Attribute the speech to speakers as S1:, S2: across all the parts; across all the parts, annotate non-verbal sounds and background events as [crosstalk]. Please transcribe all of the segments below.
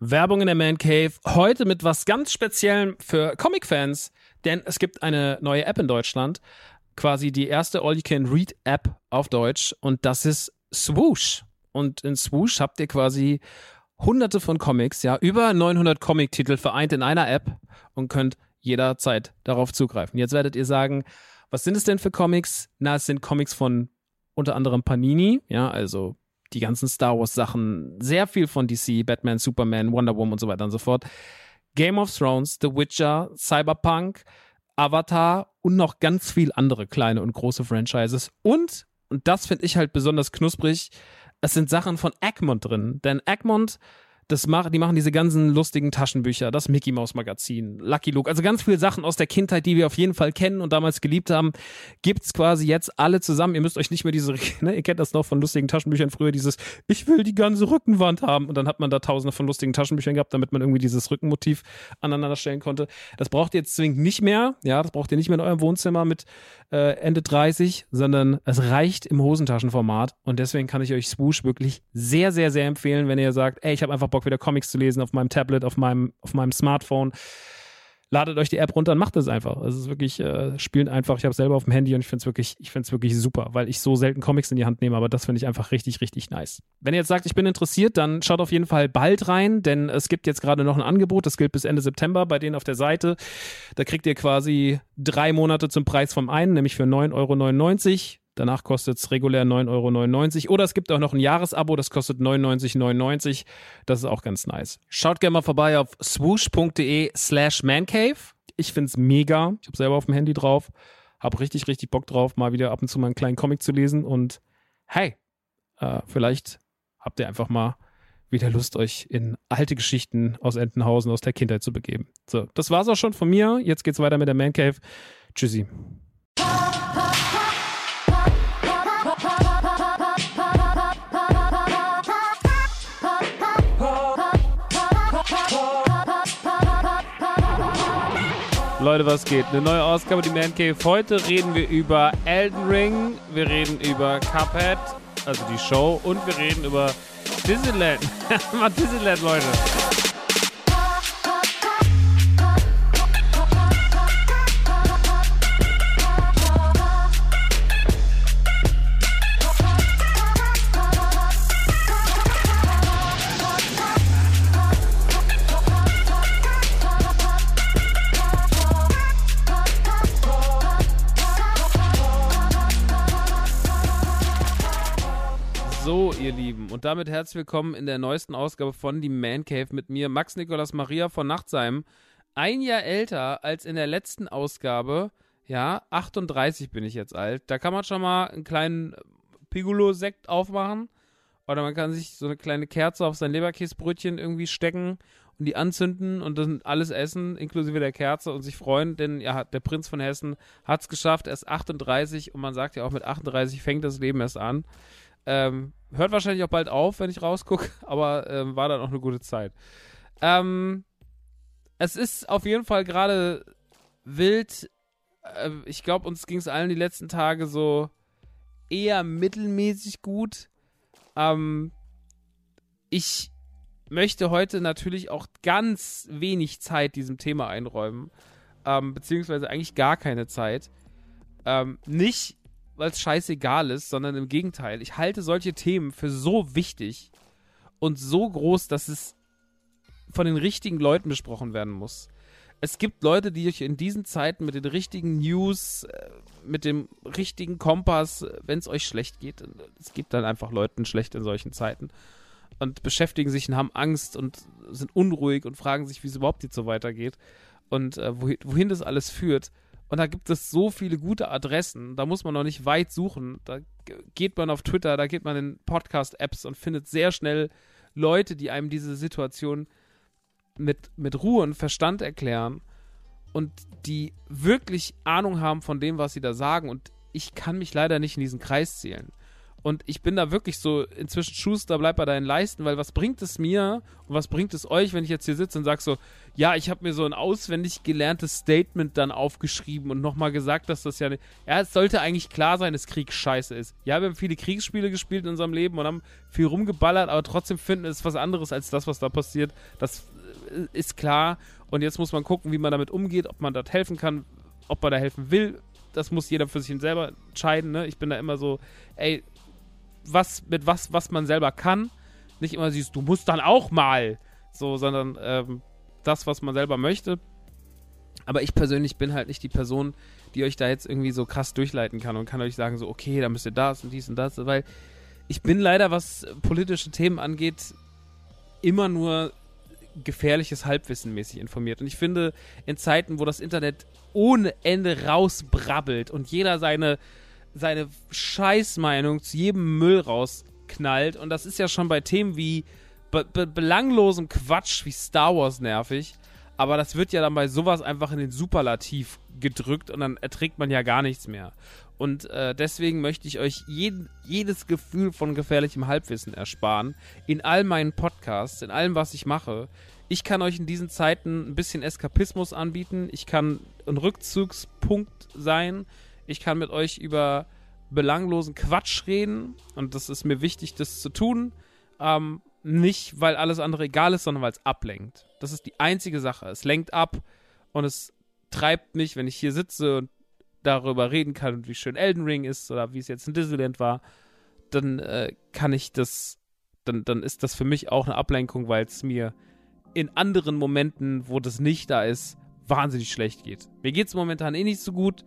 S1: Werbung in der Man Cave. Heute mit was ganz Speziellem für Comic-Fans. Denn es gibt eine neue App in Deutschland. Quasi die erste All-You-Can-Read-App auf Deutsch. Und das ist Swoosh. Und in Swoosh habt ihr quasi hunderte von Comics, ja, über 900 Comic-Titel vereint in einer App und könnt jederzeit darauf zugreifen. Jetzt werdet ihr sagen, was sind es denn für Comics? Na, es sind Comics von unter anderem Panini, ja, also die ganzen Star Wars Sachen, sehr viel von DC, Batman, Superman, Wonder Woman und so weiter und so fort. Game of Thrones, The Witcher, Cyberpunk, Avatar und noch ganz viel andere kleine und große Franchises. Und, und das finde ich halt besonders knusprig, es sind Sachen von Egmont drin. Denn Egmont, das mach, die machen diese ganzen lustigen Taschenbücher, das Mickey Mouse Magazin, Lucky Luke, also ganz viele Sachen aus der Kindheit, die wir auf jeden Fall kennen und damals geliebt haben, gibt's quasi jetzt alle zusammen. Ihr müsst euch nicht mehr diese, [laughs] ne, ihr kennt das noch von lustigen Taschenbüchern früher, dieses, ich will die ganze Rückenwand haben und dann hat man da tausende von lustigen Taschenbüchern gehabt, damit man irgendwie dieses Rückenmotiv aneinander stellen konnte. Das braucht ihr jetzt zwingend nicht mehr, ja, das braucht ihr nicht mehr in eurem Wohnzimmer mit äh, Ende 30, sondern es reicht im Hosentaschenformat und deswegen kann ich euch Swoosh wirklich sehr, sehr, sehr empfehlen, wenn ihr sagt, ey, ich habe einfach Bock wieder Comics zu lesen auf meinem Tablet, auf meinem, auf meinem Smartphone. Ladet euch die App runter und macht es einfach. Es ist wirklich, äh, spielt einfach. Ich habe es selber auf dem Handy und ich finde es wirklich, wirklich super, weil ich so selten Comics in die Hand nehme, aber das finde ich einfach richtig, richtig nice. Wenn ihr jetzt sagt, ich bin interessiert, dann schaut auf jeden Fall bald rein, denn es gibt jetzt gerade noch ein Angebot, das gilt bis Ende September bei denen auf der Seite. Da kriegt ihr quasi drei Monate zum Preis vom einen, nämlich für 9,99 Euro. Danach kostet es regulär 9,99 Euro. Oder es gibt auch noch ein Jahresabo, das kostet 99,99. Das ist auch ganz nice. Schaut gerne mal vorbei auf swoosh.de slash mancave. Ich finde es mega. Ich habe selber auf dem Handy drauf. Habe richtig, richtig Bock drauf, mal wieder ab und zu mal einen kleinen Comic zu lesen. Und hey, äh, vielleicht habt ihr einfach mal wieder Lust, euch in alte Geschichten aus Entenhausen, aus der Kindheit zu begeben. So, das war's auch schon von mir. Jetzt geht's weiter mit der Man Cave. Tschüssi. Leute, was geht? Eine neue Ausgabe, die Man Cave. Heute reden wir über Elden Ring, wir reden über Cuphead, also die Show, und wir reden über Disneyland. [laughs] Mal Disneyland, Leute. Ihr Lieben, und damit herzlich willkommen in der neuesten Ausgabe von Die Man Cave mit mir, Max Nikolas Maria von Nachtsheim. Ein Jahr älter als in der letzten Ausgabe. Ja, 38 bin ich jetzt alt. Da kann man schon mal einen kleinen Piccolo-Sekt aufmachen. Oder man kann sich so eine kleine Kerze auf sein Leberkäsebrötchen irgendwie stecken und die anzünden und dann alles essen, inklusive der Kerze und sich freuen, denn ja, der Prinz von Hessen hat es geschafft. Er ist 38 und man sagt ja auch, mit 38 fängt das Leben erst an. Ähm, hört wahrscheinlich auch bald auf, wenn ich rausgucke, [laughs] aber ähm, war dann auch eine gute Zeit. Ähm, es ist auf jeden Fall gerade wild. Äh, ich glaube, uns ging es allen die letzten Tage so eher mittelmäßig gut. Ähm, ich möchte heute natürlich auch ganz wenig Zeit diesem Thema einräumen. Ähm, beziehungsweise eigentlich gar keine Zeit. Ähm, nicht, weil es scheißegal ist, sondern im Gegenteil. Ich halte solche Themen für so wichtig und so groß, dass es von den richtigen Leuten besprochen werden muss. Es gibt Leute, die euch in diesen Zeiten mit den richtigen News, äh, mit dem richtigen Kompass, wenn es euch schlecht geht, es gibt dann einfach Leuten schlecht in solchen Zeiten und beschäftigen sich und haben Angst und sind unruhig und fragen sich, wie es überhaupt jetzt so weitergeht und äh, wohin, wohin das alles führt. Und da gibt es so viele gute Adressen. Da muss man noch nicht weit suchen. Da geht man auf Twitter, da geht man in Podcast-Apps und findet sehr schnell Leute, die einem diese Situation mit, mit Ruhe und Verstand erklären und die wirklich Ahnung haben von dem, was sie da sagen. Und ich kann mich leider nicht in diesen Kreis zählen. Und ich bin da wirklich so inzwischen Schuster, bleib bei deinen Leisten, weil was bringt es mir und was bringt es euch, wenn ich jetzt hier sitze und sage so, ja, ich habe mir so ein auswendig gelerntes Statement dann aufgeschrieben und nochmal gesagt, dass das ja, nicht, ja, es sollte eigentlich klar sein, dass Krieg scheiße ist. Ja, wir haben viele Kriegsspiele gespielt in unserem Leben und haben viel rumgeballert, aber trotzdem finden es was anderes als das, was da passiert. Das äh, ist klar. Und jetzt muss man gucken, wie man damit umgeht, ob man dort helfen kann, ob man da helfen will. Das muss jeder für sich selber entscheiden. Ne? Ich bin da immer so, ey, was mit was, was man selber kann. Nicht immer siehst, du musst dann auch mal. So, sondern ähm, das, was man selber möchte. Aber ich persönlich bin halt nicht die Person, die euch da jetzt irgendwie so krass durchleiten kann und kann euch sagen, so, okay, da müsst ihr das und dies und das, weil ich bin leider, was politische Themen angeht, immer nur gefährliches Halbwissen mäßig informiert. Und ich finde, in Zeiten, wo das Internet ohne Ende rausbrabbelt und jeder seine seine Scheißmeinung zu jedem Müll rausknallt. Und das ist ja schon bei Themen wie be be belanglosem Quatsch wie Star Wars nervig. Aber das wird ja dann bei sowas einfach in den Superlativ gedrückt und dann erträgt man ja gar nichts mehr. Und äh, deswegen möchte ich euch jeden, jedes Gefühl von gefährlichem Halbwissen ersparen. In all meinen Podcasts, in allem, was ich mache. Ich kann euch in diesen Zeiten ein bisschen Eskapismus anbieten. Ich kann ein Rückzugspunkt sein ich kann mit euch über belanglosen Quatsch reden und das ist mir wichtig, das zu tun. Ähm, nicht, weil alles andere egal ist, sondern weil es ablenkt. Das ist die einzige Sache. Es lenkt ab und es treibt mich, wenn ich hier sitze und darüber reden kann, wie schön Elden Ring ist oder wie es jetzt in Disneyland war, dann äh, kann ich das, dann, dann ist das für mich auch eine Ablenkung, weil es mir in anderen Momenten, wo das nicht da ist, wahnsinnig schlecht geht. Mir geht es momentan eh nicht so gut.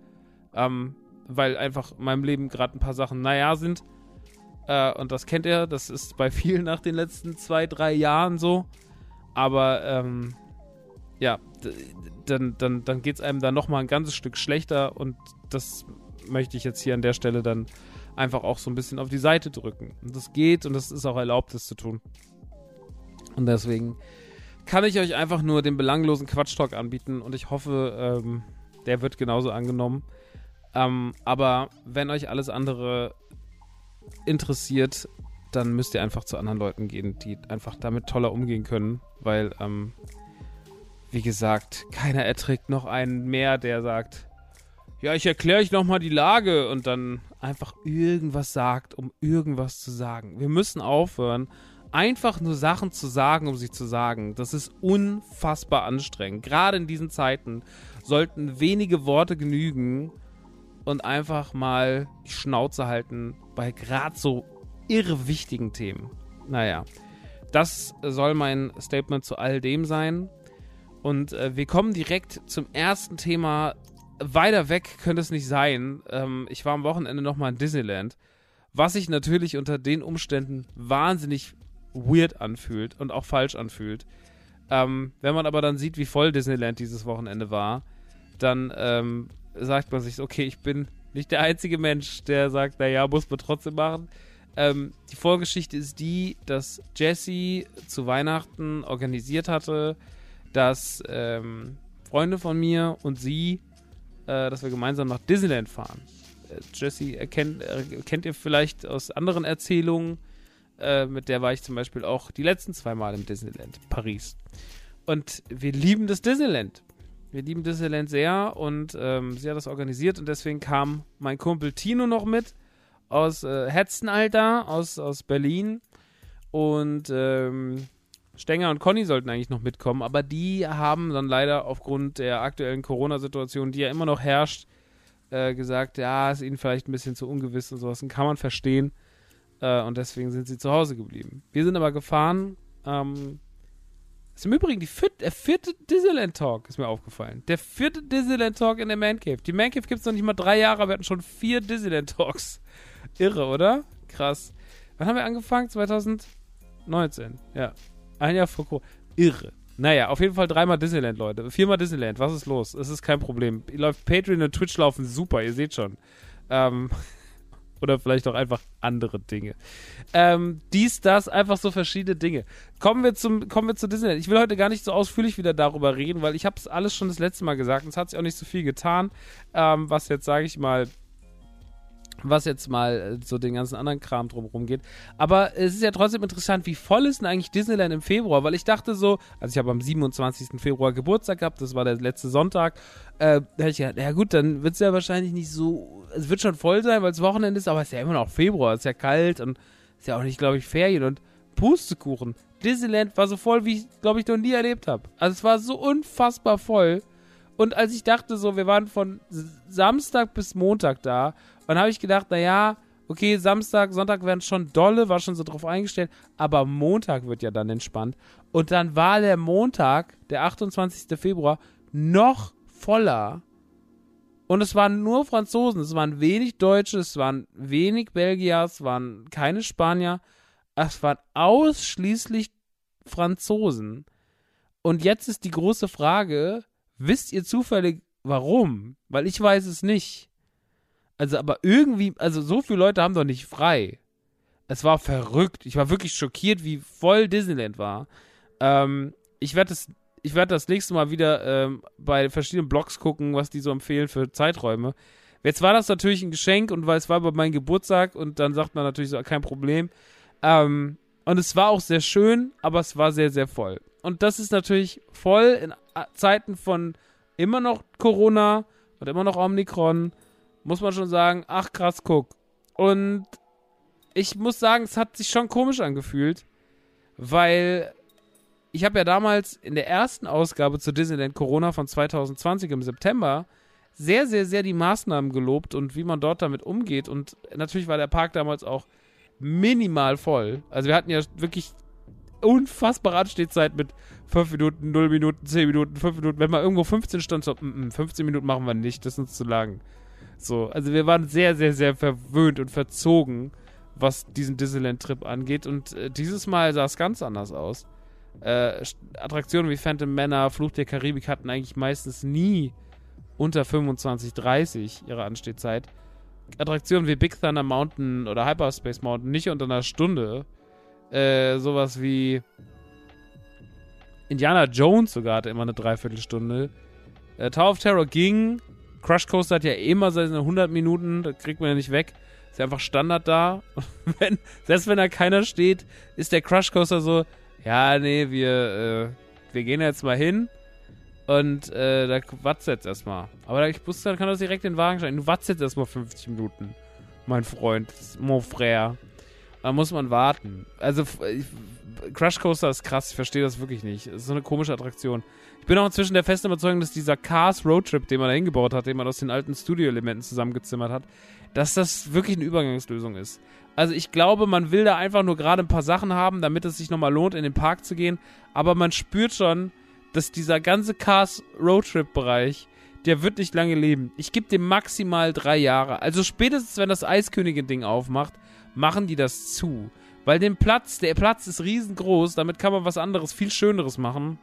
S1: Ähm, weil einfach in meinem Leben gerade ein paar Sachen naja sind. Äh, und das kennt ihr, das ist bei [laughs] vielen nach den letzten zwei, drei Jahren so. Aber ähm, ja, dann, dann, dann geht es einem dann nochmal ein ganzes Stück schlechter und das möchte ich jetzt hier an der Stelle dann einfach auch so ein bisschen auf die Seite drücken. Und das geht und das ist auch erlaubt, das zu tun. Und deswegen kann ich euch einfach nur den belanglosen Quatschtalk anbieten und ich hoffe, ähm, der wird genauso angenommen. Ähm, aber wenn euch alles andere interessiert, dann müsst ihr einfach zu anderen Leuten gehen, die einfach damit toller umgehen können, weil, ähm, wie gesagt, keiner erträgt noch einen mehr, der sagt, ja, ich erkläre euch nochmal die Lage und dann einfach irgendwas sagt, um irgendwas zu sagen. Wir müssen aufhören, einfach nur Sachen zu sagen, um sie zu sagen. Das ist unfassbar anstrengend. Gerade in diesen Zeiten sollten wenige Worte genügen, und einfach mal die Schnauze halten bei gerade so irre wichtigen Themen. Naja, das soll mein Statement zu all dem sein. Und äh, wir kommen direkt zum ersten Thema. Weiter weg könnte es nicht sein. Ähm, ich war am Wochenende nochmal in Disneyland, was sich natürlich unter den Umständen wahnsinnig weird anfühlt und auch falsch anfühlt. Ähm, wenn man aber dann sieht, wie voll Disneyland dieses Wochenende war, dann ähm, sagt man sich, okay, ich bin nicht der einzige Mensch, der sagt, naja, muss man trotzdem machen. Ähm, die Vorgeschichte ist die, dass Jesse zu Weihnachten organisiert hatte, dass ähm, Freunde von mir und sie, äh, dass wir gemeinsam nach Disneyland fahren. Äh, Jesse erkennt, äh, kennt ihr vielleicht aus anderen Erzählungen. Äh, mit der war ich zum Beispiel auch die letzten zwei Mal im Disneyland, Paris. Und wir lieben das Disneyland. Wir lieben Disneyland sehr und ähm, sie hat das organisiert und deswegen kam mein Kumpel Tino noch mit aus äh, Hetzenalter, aus, aus Berlin. Und ähm, Stenger und Conny sollten eigentlich noch mitkommen, aber die haben dann leider aufgrund der aktuellen Corona-Situation, die ja immer noch herrscht, äh, gesagt, ja, ist ihnen vielleicht ein bisschen zu ungewiss und sowas. Und kann man verstehen. Äh, und deswegen sind sie zu Hause geblieben. Wir sind aber gefahren. Ähm, ist im Übrigen die vierte, der vierte Disneyland Talk, ist mir aufgefallen. Der vierte Disneyland Talk in der Man Cave. Die Man Cave gibt es noch nicht mal drei Jahre, wir hatten schon vier Disneyland Talks. Irre, oder? Krass. Wann haben wir angefangen? 2019. Ja. Ein Jahr vor Corona. Irre. Naja, auf jeden Fall dreimal Disneyland, Leute. Viermal Disneyland. Was ist los? Es ist kein Problem. Läuft Patreon und Twitch laufen super, ihr seht schon. Ähm, oder vielleicht auch einfach andere Dinge. Ähm, dies, das, einfach so verschiedene Dinge. Kommen wir zum, kommen wir zu Disneyland. Ich will heute gar nicht so ausführlich wieder darüber reden, weil ich habe es alles schon das letzte Mal gesagt und es hat sich auch nicht so viel getan, ähm, was jetzt, sage ich mal, was jetzt mal äh, so den ganzen anderen Kram drumherum geht. Aber es ist ja trotzdem interessant, wie voll ist denn eigentlich Disneyland im Februar? Weil ich dachte so, also ich habe am 27. Februar Geburtstag gehabt, das war der letzte Sonntag. Äh, da hätte ich gedacht, ja gut, dann wird es ja wahrscheinlich nicht so, es wird schon voll sein, weil es Wochenende ist, aber es ist ja immer noch Februar, es ist ja kalt und ist ja auch nicht, glaube ich, Ferien und Pustekuchen. Disneyland war so voll, wie ich, glaube ich, noch nie erlebt habe. Also es war so unfassbar voll. Und als ich dachte so, wir waren von Samstag bis Montag da und habe ich gedacht, naja, okay, Samstag, Sonntag werden schon dolle, war schon so drauf eingestellt, aber Montag wird ja dann entspannt. Und dann war der Montag, der 28. Februar, noch voller. Und es waren nur Franzosen, es waren wenig Deutsche, es waren wenig Belgier, es waren keine Spanier, es waren ausschließlich Franzosen. Und jetzt ist die große Frage, wisst ihr zufällig warum? Weil ich weiß es nicht. Also, aber irgendwie, also so viele Leute haben doch nicht frei. Es war verrückt. Ich war wirklich schockiert, wie voll Disneyland war. Ähm, ich werde das, ich das nächste Mal wieder ähm, bei verschiedenen Blogs gucken, was die so empfehlen für Zeiträume. Jetzt war das natürlich ein Geschenk und weil es war bei meinem Geburtstag und dann sagt man natürlich so, kein Problem. Ähm, und es war auch sehr schön, aber es war sehr, sehr voll. Und das ist natürlich voll in Zeiten von immer noch Corona und immer noch Omikron muss man schon sagen, ach krass, guck. Und ich muss sagen, es hat sich schon komisch angefühlt, weil ich habe ja damals in der ersten Ausgabe zu Disneyland Corona von 2020 im September sehr, sehr, sehr die Maßnahmen gelobt und wie man dort damit umgeht. Und natürlich war der Park damals auch minimal voll. Also wir hatten ja wirklich unfassbare Anstehzeit mit 5 Minuten, 0 Minuten, 10 Minuten, 5 Minuten. Wenn man irgendwo 15 stand, so, mm, 15 mm, Minuten machen wir nicht, das ist uns zu lang. So, also wir waren sehr, sehr, sehr verwöhnt und verzogen, was diesen Disneyland-Trip angeht. Und äh, dieses Mal sah es ganz anders aus. Äh, Attraktionen wie Phantom Manor, Fluch der Karibik hatten eigentlich meistens nie unter 25, 30 ihre Anstehzeit. Attraktionen wie Big Thunder Mountain oder Hyperspace Mountain nicht unter einer Stunde. Äh, sowas wie Indiana Jones sogar hatte immer eine Dreiviertelstunde. Äh, Tower of Terror ging, Crush Coaster hat ja immer seine 100 Minuten, das kriegt man ja nicht weg. Ist ja einfach Standard da. [laughs] wenn, selbst wenn da keiner steht, ist der Crush Coaster so, ja, nee, wir, äh, wir gehen jetzt mal hin und äh, da watzt jetzt erstmal. Aber ich wusste, dann kann das direkt in den Wagen steigen. Du watzt jetzt erstmal 50 Minuten, mein Freund, mon frère. Da muss man warten. Also, Crush Coaster ist krass, ich verstehe das wirklich nicht. Es ist so eine komische Attraktion. Ich bin auch inzwischen der festen Überzeugung, dass dieser Cars Roadtrip, den man da hingebaut hat, den man aus den alten Studio-Elementen zusammengezimmert hat, dass das wirklich eine Übergangslösung ist. Also ich glaube, man will da einfach nur gerade ein paar Sachen haben, damit es sich nochmal lohnt, in den Park zu gehen. Aber man spürt schon, dass dieser ganze Cars Roadtrip-Bereich, der wird nicht lange leben. Ich gebe dem maximal drei Jahre. Also spätestens, wenn das Eiskönigin-Ding aufmacht, machen die das zu. Weil den Platz, der Platz ist riesengroß, damit kann man was anderes, viel Schöneres machen.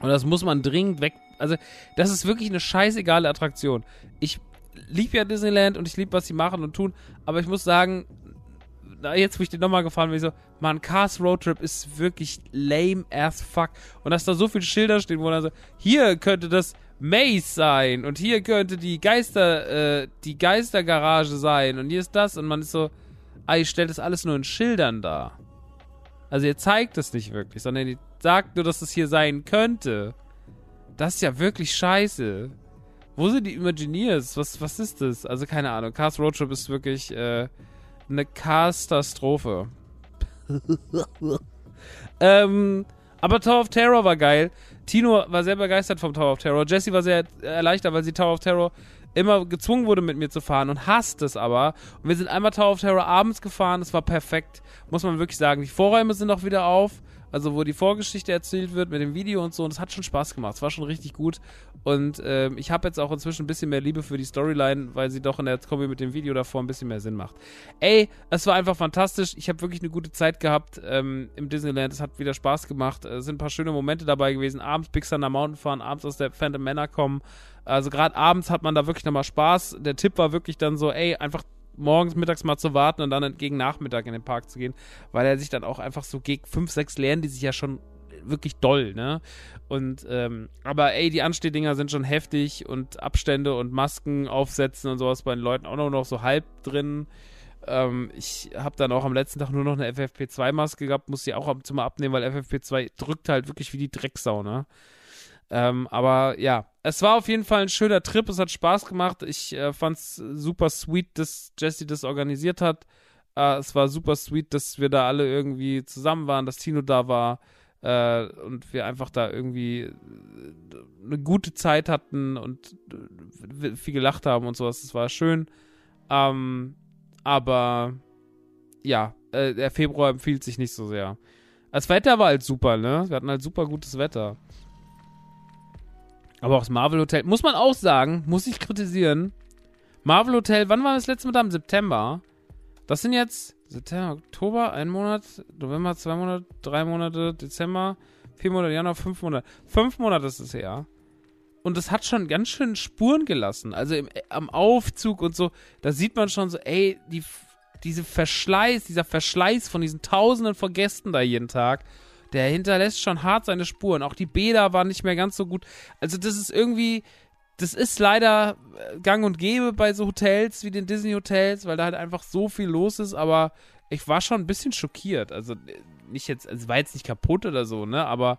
S1: Und das muss man dringend weg. Also, das ist wirklich eine scheißegale Attraktion. Ich liebe ja Disneyland und ich liebe, was sie machen und tun, aber ich muss sagen, jetzt, wo ich den nochmal gefahren bin, so, man, Cars Roadtrip ist wirklich lame as fuck. Und dass da so viele Schilder stehen, wo dann so, hier könnte das Maze sein und hier könnte die Geister, äh, die Geistergarage sein und hier ist das und man ist so, ah, ihr stellt das alles nur in Schildern dar. Also ihr zeigt es nicht wirklich, sondern ihr sagt nur, dass es hier sein könnte. Das ist ja wirklich scheiße. Wo sind die Imagineers? Was, was ist das? Also keine Ahnung. Cast Roadtrip ist wirklich äh, eine Katastrophe. [laughs] ähm, aber Tower of Terror war geil. Tino war sehr begeistert vom Tower of Terror. Jessie war sehr erleichtert, weil sie Tower of Terror immer gezwungen wurde, mit mir zu fahren und hasst es aber. Und wir sind einmal Tower of Terror abends gefahren, es war perfekt, muss man wirklich sagen. Die Vorräume sind auch wieder auf. Also wo die Vorgeschichte erzählt wird mit dem Video und so. Und es hat schon Spaß gemacht. Es war schon richtig gut. Und ähm, ich habe jetzt auch inzwischen ein bisschen mehr Liebe für die Storyline, weil sie doch in der Kombi mit dem Video davor ein bisschen mehr Sinn macht. Ey, es war einfach fantastisch. Ich habe wirklich eine gute Zeit gehabt ähm, im Disneyland. Es hat wieder Spaß gemacht. Es sind ein paar schöne Momente dabei gewesen. Abends Big Thunder Mountain fahren, abends aus der Phantom Manor kommen. Also gerade abends hat man da wirklich nochmal Spaß. Der Tipp war wirklich dann so, ey, einfach morgens, mittags mal zu warten und dann gegen Nachmittag in den Park zu gehen, weil er sich dann auch einfach so gegen 5, 6 lernen, die sich ja schon wirklich doll, ne? Und, ähm, aber ey, die Anstehdinger sind schon heftig und Abstände und Masken aufsetzen und sowas bei den Leuten auch noch, so halb drin. Ähm, ich habe dann auch am letzten Tag nur noch eine FFP2-Maske gehabt, muss sie auch ab und abnehmen, weil FFP2 drückt halt wirklich wie die Drecksau, ne? Ähm, aber ja, es war auf jeden Fall ein schöner Trip. Es hat Spaß gemacht. Ich äh, fand es super sweet, dass Jesse das organisiert hat. Äh, es war super sweet, dass wir da alle irgendwie zusammen waren, dass Tino da war äh, und wir einfach da irgendwie äh, eine gute Zeit hatten und äh, viel gelacht haben und sowas. Das war schön. Ähm, aber ja, äh, der Februar empfiehlt sich nicht so sehr. Das Wetter war halt super, ne? Wir hatten halt super gutes Wetter. Aber auch das Marvel Hotel, muss man auch sagen, muss ich kritisieren. Marvel Hotel, wann war das letzte Mal da? Im September. Das sind jetzt September, Oktober, ein Monat, November, zwei Monate, drei Monate, Dezember, vier Monate, Januar, fünf Monate. Fünf Monate ist es her. Und das hat schon ganz schön Spuren gelassen. Also im, am Aufzug und so, da sieht man schon so, ey, die, diese Verschleiß, dieser Verschleiß von diesen Tausenden von Gästen da jeden Tag der hinterlässt schon hart seine Spuren. Auch die Bäder waren nicht mehr ganz so gut. Also das ist irgendwie, das ist leider äh, gang und gäbe bei so Hotels wie den Disney-Hotels, weil da halt einfach so viel los ist, aber ich war schon ein bisschen schockiert. Also äh, nicht jetzt, also es war jetzt nicht kaputt oder so, ne, aber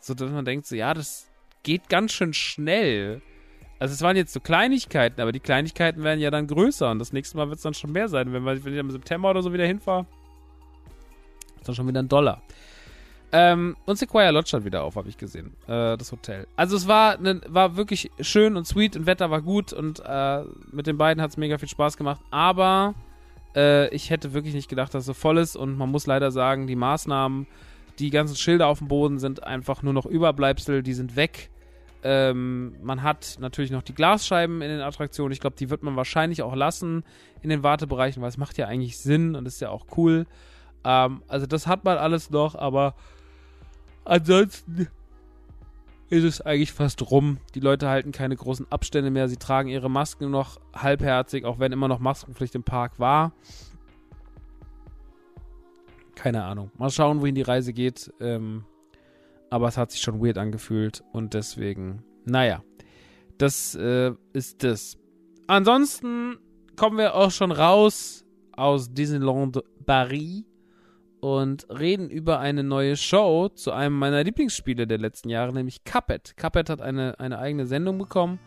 S1: so, dass man denkt so, ja, das geht ganz schön schnell. Also es waren jetzt so Kleinigkeiten, aber die Kleinigkeiten werden ja dann größer und das nächste Mal wird es dann schon mehr sein. Wenn, wenn ich im September oder so wieder hinfahre, ist dann schon wieder ein Dollar. Ähm, und Sequoia Lodge stand wieder auf, habe ich gesehen. Äh, das Hotel. Also es war, ne, war wirklich schön und sweet und Wetter war gut und äh, mit den beiden hat es mega viel Spaß gemacht. Aber äh, ich hätte wirklich nicht gedacht, dass es so voll ist und man muss leider sagen, die Maßnahmen, die ganzen Schilder auf dem Boden sind einfach nur noch Überbleibsel, die sind weg. Ähm, man hat natürlich noch die Glasscheiben in den Attraktionen. Ich glaube, die wird man wahrscheinlich auch lassen in den Wartebereichen, weil es macht ja eigentlich Sinn und ist ja auch cool. Ähm, also das hat man alles noch, aber Ansonsten ist es eigentlich fast rum. Die Leute halten keine großen Abstände mehr. Sie tragen ihre Masken noch halbherzig, auch wenn immer noch Maskenpflicht im Park war. Keine Ahnung. Mal schauen, wohin die Reise geht. Ähm, aber es hat sich schon weird angefühlt und deswegen, naja, das äh, ist das. Ansonsten kommen wir auch schon raus aus Disneyland Paris und reden über eine neue Show zu einem meiner Lieblingsspiele der letzten Jahre, nämlich Cuphead. Cuphead hat eine, eine eigene Sendung bekommen,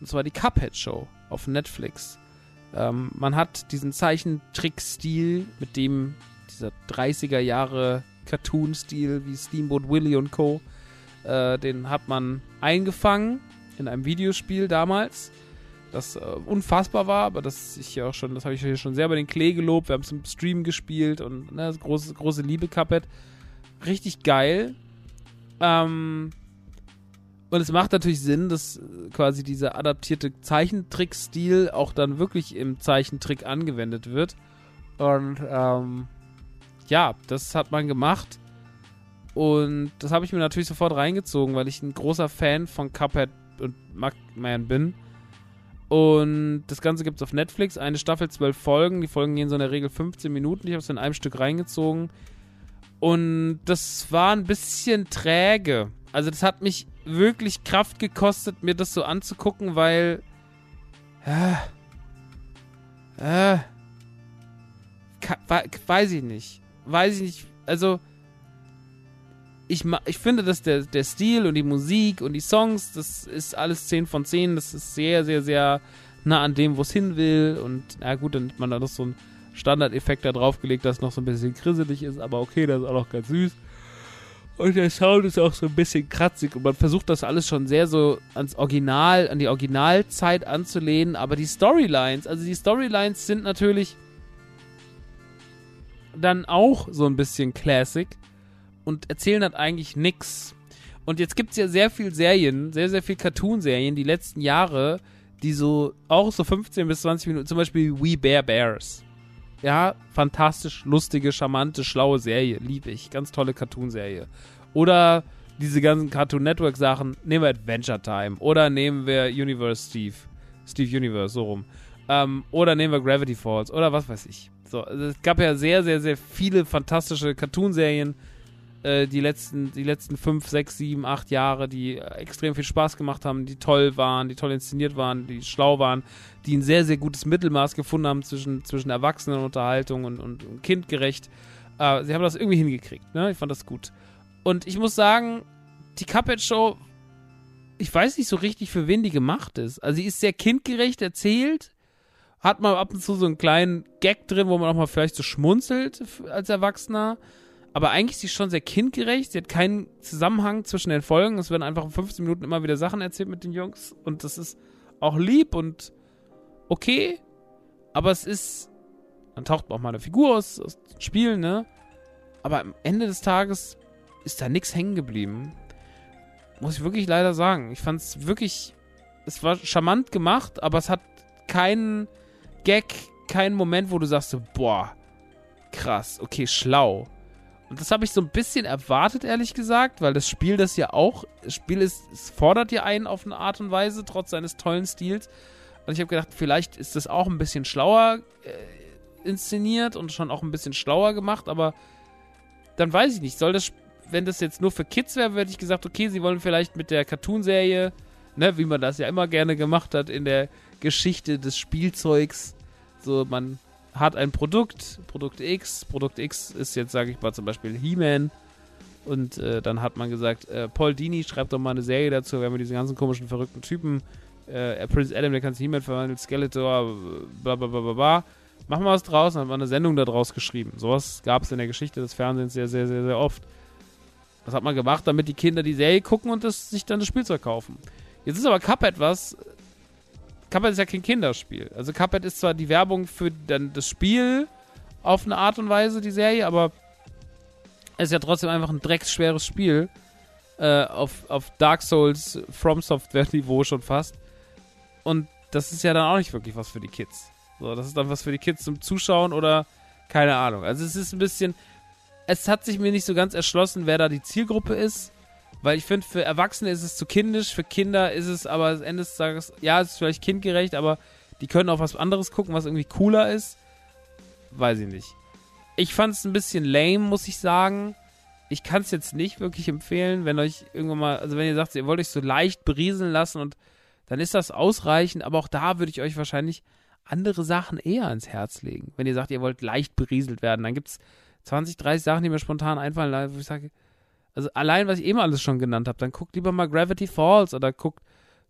S1: und zwar die Cuphead Show auf Netflix. Ähm, man hat diesen Zeichentrick-Stil, mit dem dieser 30er Jahre Cartoon-Stil wie Steamboat Willie und Co., äh, den hat man eingefangen in einem Videospiel damals das äh, unfassbar war, aber das ich ja auch schon, das habe ich hier schon sehr bei den Klee gelobt. Wir haben es im Stream gespielt und ne, große, große Liebe Cuphead. Richtig geil. Ähm, und es macht natürlich Sinn, dass quasi dieser adaptierte Zeichentrick-Stil auch dann wirklich im Zeichentrick angewendet wird. Und ähm, ja, das hat man gemacht. Und das habe ich mir natürlich sofort reingezogen, weil ich ein großer Fan von Cuphead und Mugman bin. Und das Ganze gibt es auf Netflix. Eine Staffel, zwölf Folgen. Die Folgen gehen so in der Regel 15 Minuten. Ich habe es in einem Stück reingezogen. Und das war ein bisschen träge. Also, das hat mich wirklich Kraft gekostet, mir das so anzugucken, weil. Äh, äh, weiß ich nicht. Weiß ich nicht. Also, ich, ich finde, dass der, der Stil und die Musik und die Songs, das ist alles 10 von 10. Das ist sehr, sehr, sehr nah an dem, wo es hin will. Und na gut, dann hat man da noch so einen Standardeffekt da draufgelegt, dass es noch so ein bisschen krisselig ist. Aber okay, das ist auch noch ganz süß. Und der Sound ist auch so ein bisschen kratzig. Und man versucht das alles schon sehr so ans Original, an die Originalzeit anzulehnen. Aber die Storylines, also die Storylines sind natürlich dann auch so ein bisschen Classic. Und erzählen halt eigentlich nix. Und jetzt gibt es ja sehr viel Serien, sehr, sehr viel Cartoon-Serien die letzten Jahre, die so auch so 15 bis 20 Minuten, zum Beispiel We Bear Bears. Ja, fantastisch, lustige, charmante, schlaue Serie. Liebe ich. Ganz tolle Cartoon-Serie. Oder diese ganzen Cartoon Network Sachen. Nehmen wir Adventure Time. Oder nehmen wir Universe Steve. Steve Universe, so rum. Ähm, oder nehmen wir Gravity Falls. Oder was weiß ich. So, also es gab ja sehr, sehr, sehr viele fantastische Cartoon-Serien äh, die letzten, die letzten fünf, sechs, sieben, acht Jahre, die extrem viel Spaß gemacht haben, die toll waren, die toll inszeniert waren, die schlau waren, die ein sehr, sehr gutes Mittelmaß gefunden haben zwischen, zwischen Erwachsenenunterhaltung und, und, und kindgerecht. Äh, sie haben das irgendwie hingekriegt, ne? Ich fand das gut. Und ich muss sagen, die Cuphead Show, ich weiß nicht so richtig, für wen die gemacht ist. Also sie ist sehr kindgerecht erzählt, hat mal ab und zu so einen kleinen Gag drin, wo man auch mal vielleicht so schmunzelt als Erwachsener. Aber eigentlich ist sie schon sehr kindgerecht. Sie hat keinen Zusammenhang zwischen den Folgen. Es werden einfach in 15 Minuten immer wieder Sachen erzählt mit den Jungs. Und das ist auch lieb und okay. Aber es ist. Dann taucht auch mal eine Figur aus, aus Spielen, ne? Aber am Ende des Tages ist da nichts hängen geblieben. Muss ich wirklich leider sagen. Ich fand es wirklich. Es war charmant gemacht, aber es hat keinen Gag, keinen Moment, wo du sagst boah, krass, okay, schlau. Und das habe ich so ein bisschen erwartet, ehrlich gesagt, weil das Spiel das ja auch, das Spiel ist, es fordert ja einen auf eine Art und Weise, trotz seines tollen Stils. Und ich habe gedacht, vielleicht ist das auch ein bisschen schlauer äh, inszeniert und schon auch ein bisschen schlauer gemacht, aber dann weiß ich nicht, soll das, wenn das jetzt nur für Kids wäre, hätte ich gesagt, okay, sie wollen vielleicht mit der Cartoon-Serie, ne, wie man das ja immer gerne gemacht hat in der Geschichte des Spielzeugs, so man hat ein Produkt, Produkt X. Produkt X ist jetzt, sage ich mal, zum Beispiel He-Man. Und äh, dann hat man gesagt, äh, Paul Dini schreibt doch mal eine Serie dazu, wir haben diese ganzen komischen, verrückten Typen. Äh, Prince Adam, der kann sich He-Man verwandeln, Skeletor, bla bla bla bla bla. Machen wir was draus, dann hat man eine Sendung daraus geschrieben. Sowas gab es in der Geschichte des Fernsehens sehr, sehr, sehr, sehr oft. Das hat man gemacht, damit die Kinder die Serie gucken und das, sich dann das Spielzeug kaufen. Jetzt ist aber Cup etwas, Cuphead ist ja kein Kinderspiel. Also Cuphead ist zwar die Werbung für dann das Spiel auf eine Art und Weise, die Serie, aber es ist ja trotzdem einfach ein drecksschweres Spiel. Äh, auf, auf Dark Souls From Software Niveau schon fast. Und das ist ja dann auch nicht wirklich was für die Kids. So, das ist dann was für die Kids zum Zuschauen oder keine Ahnung. Also es ist ein bisschen. Es hat sich mir nicht so ganz erschlossen, wer da die Zielgruppe ist. Weil ich finde, für Erwachsene ist es zu kindisch, für Kinder ist es aber am Ende des Tages, ja, es ist vielleicht kindgerecht, aber die können auch was anderes gucken, was irgendwie cooler ist. Weiß ich nicht. Ich fand es ein bisschen lame, muss ich sagen. Ich kann es jetzt nicht wirklich empfehlen, wenn euch irgendwann mal, also wenn ihr sagt, ihr wollt euch so leicht berieseln lassen und dann ist das ausreichend, aber auch da würde ich euch wahrscheinlich andere Sachen eher ans Herz legen. Wenn ihr sagt, ihr wollt leicht berieselt werden, dann gibt es 20, 30 Sachen, die mir spontan einfallen, wo ich sage, also allein, was ich eben alles schon genannt habe, dann guckt lieber mal Gravity Falls oder guckt,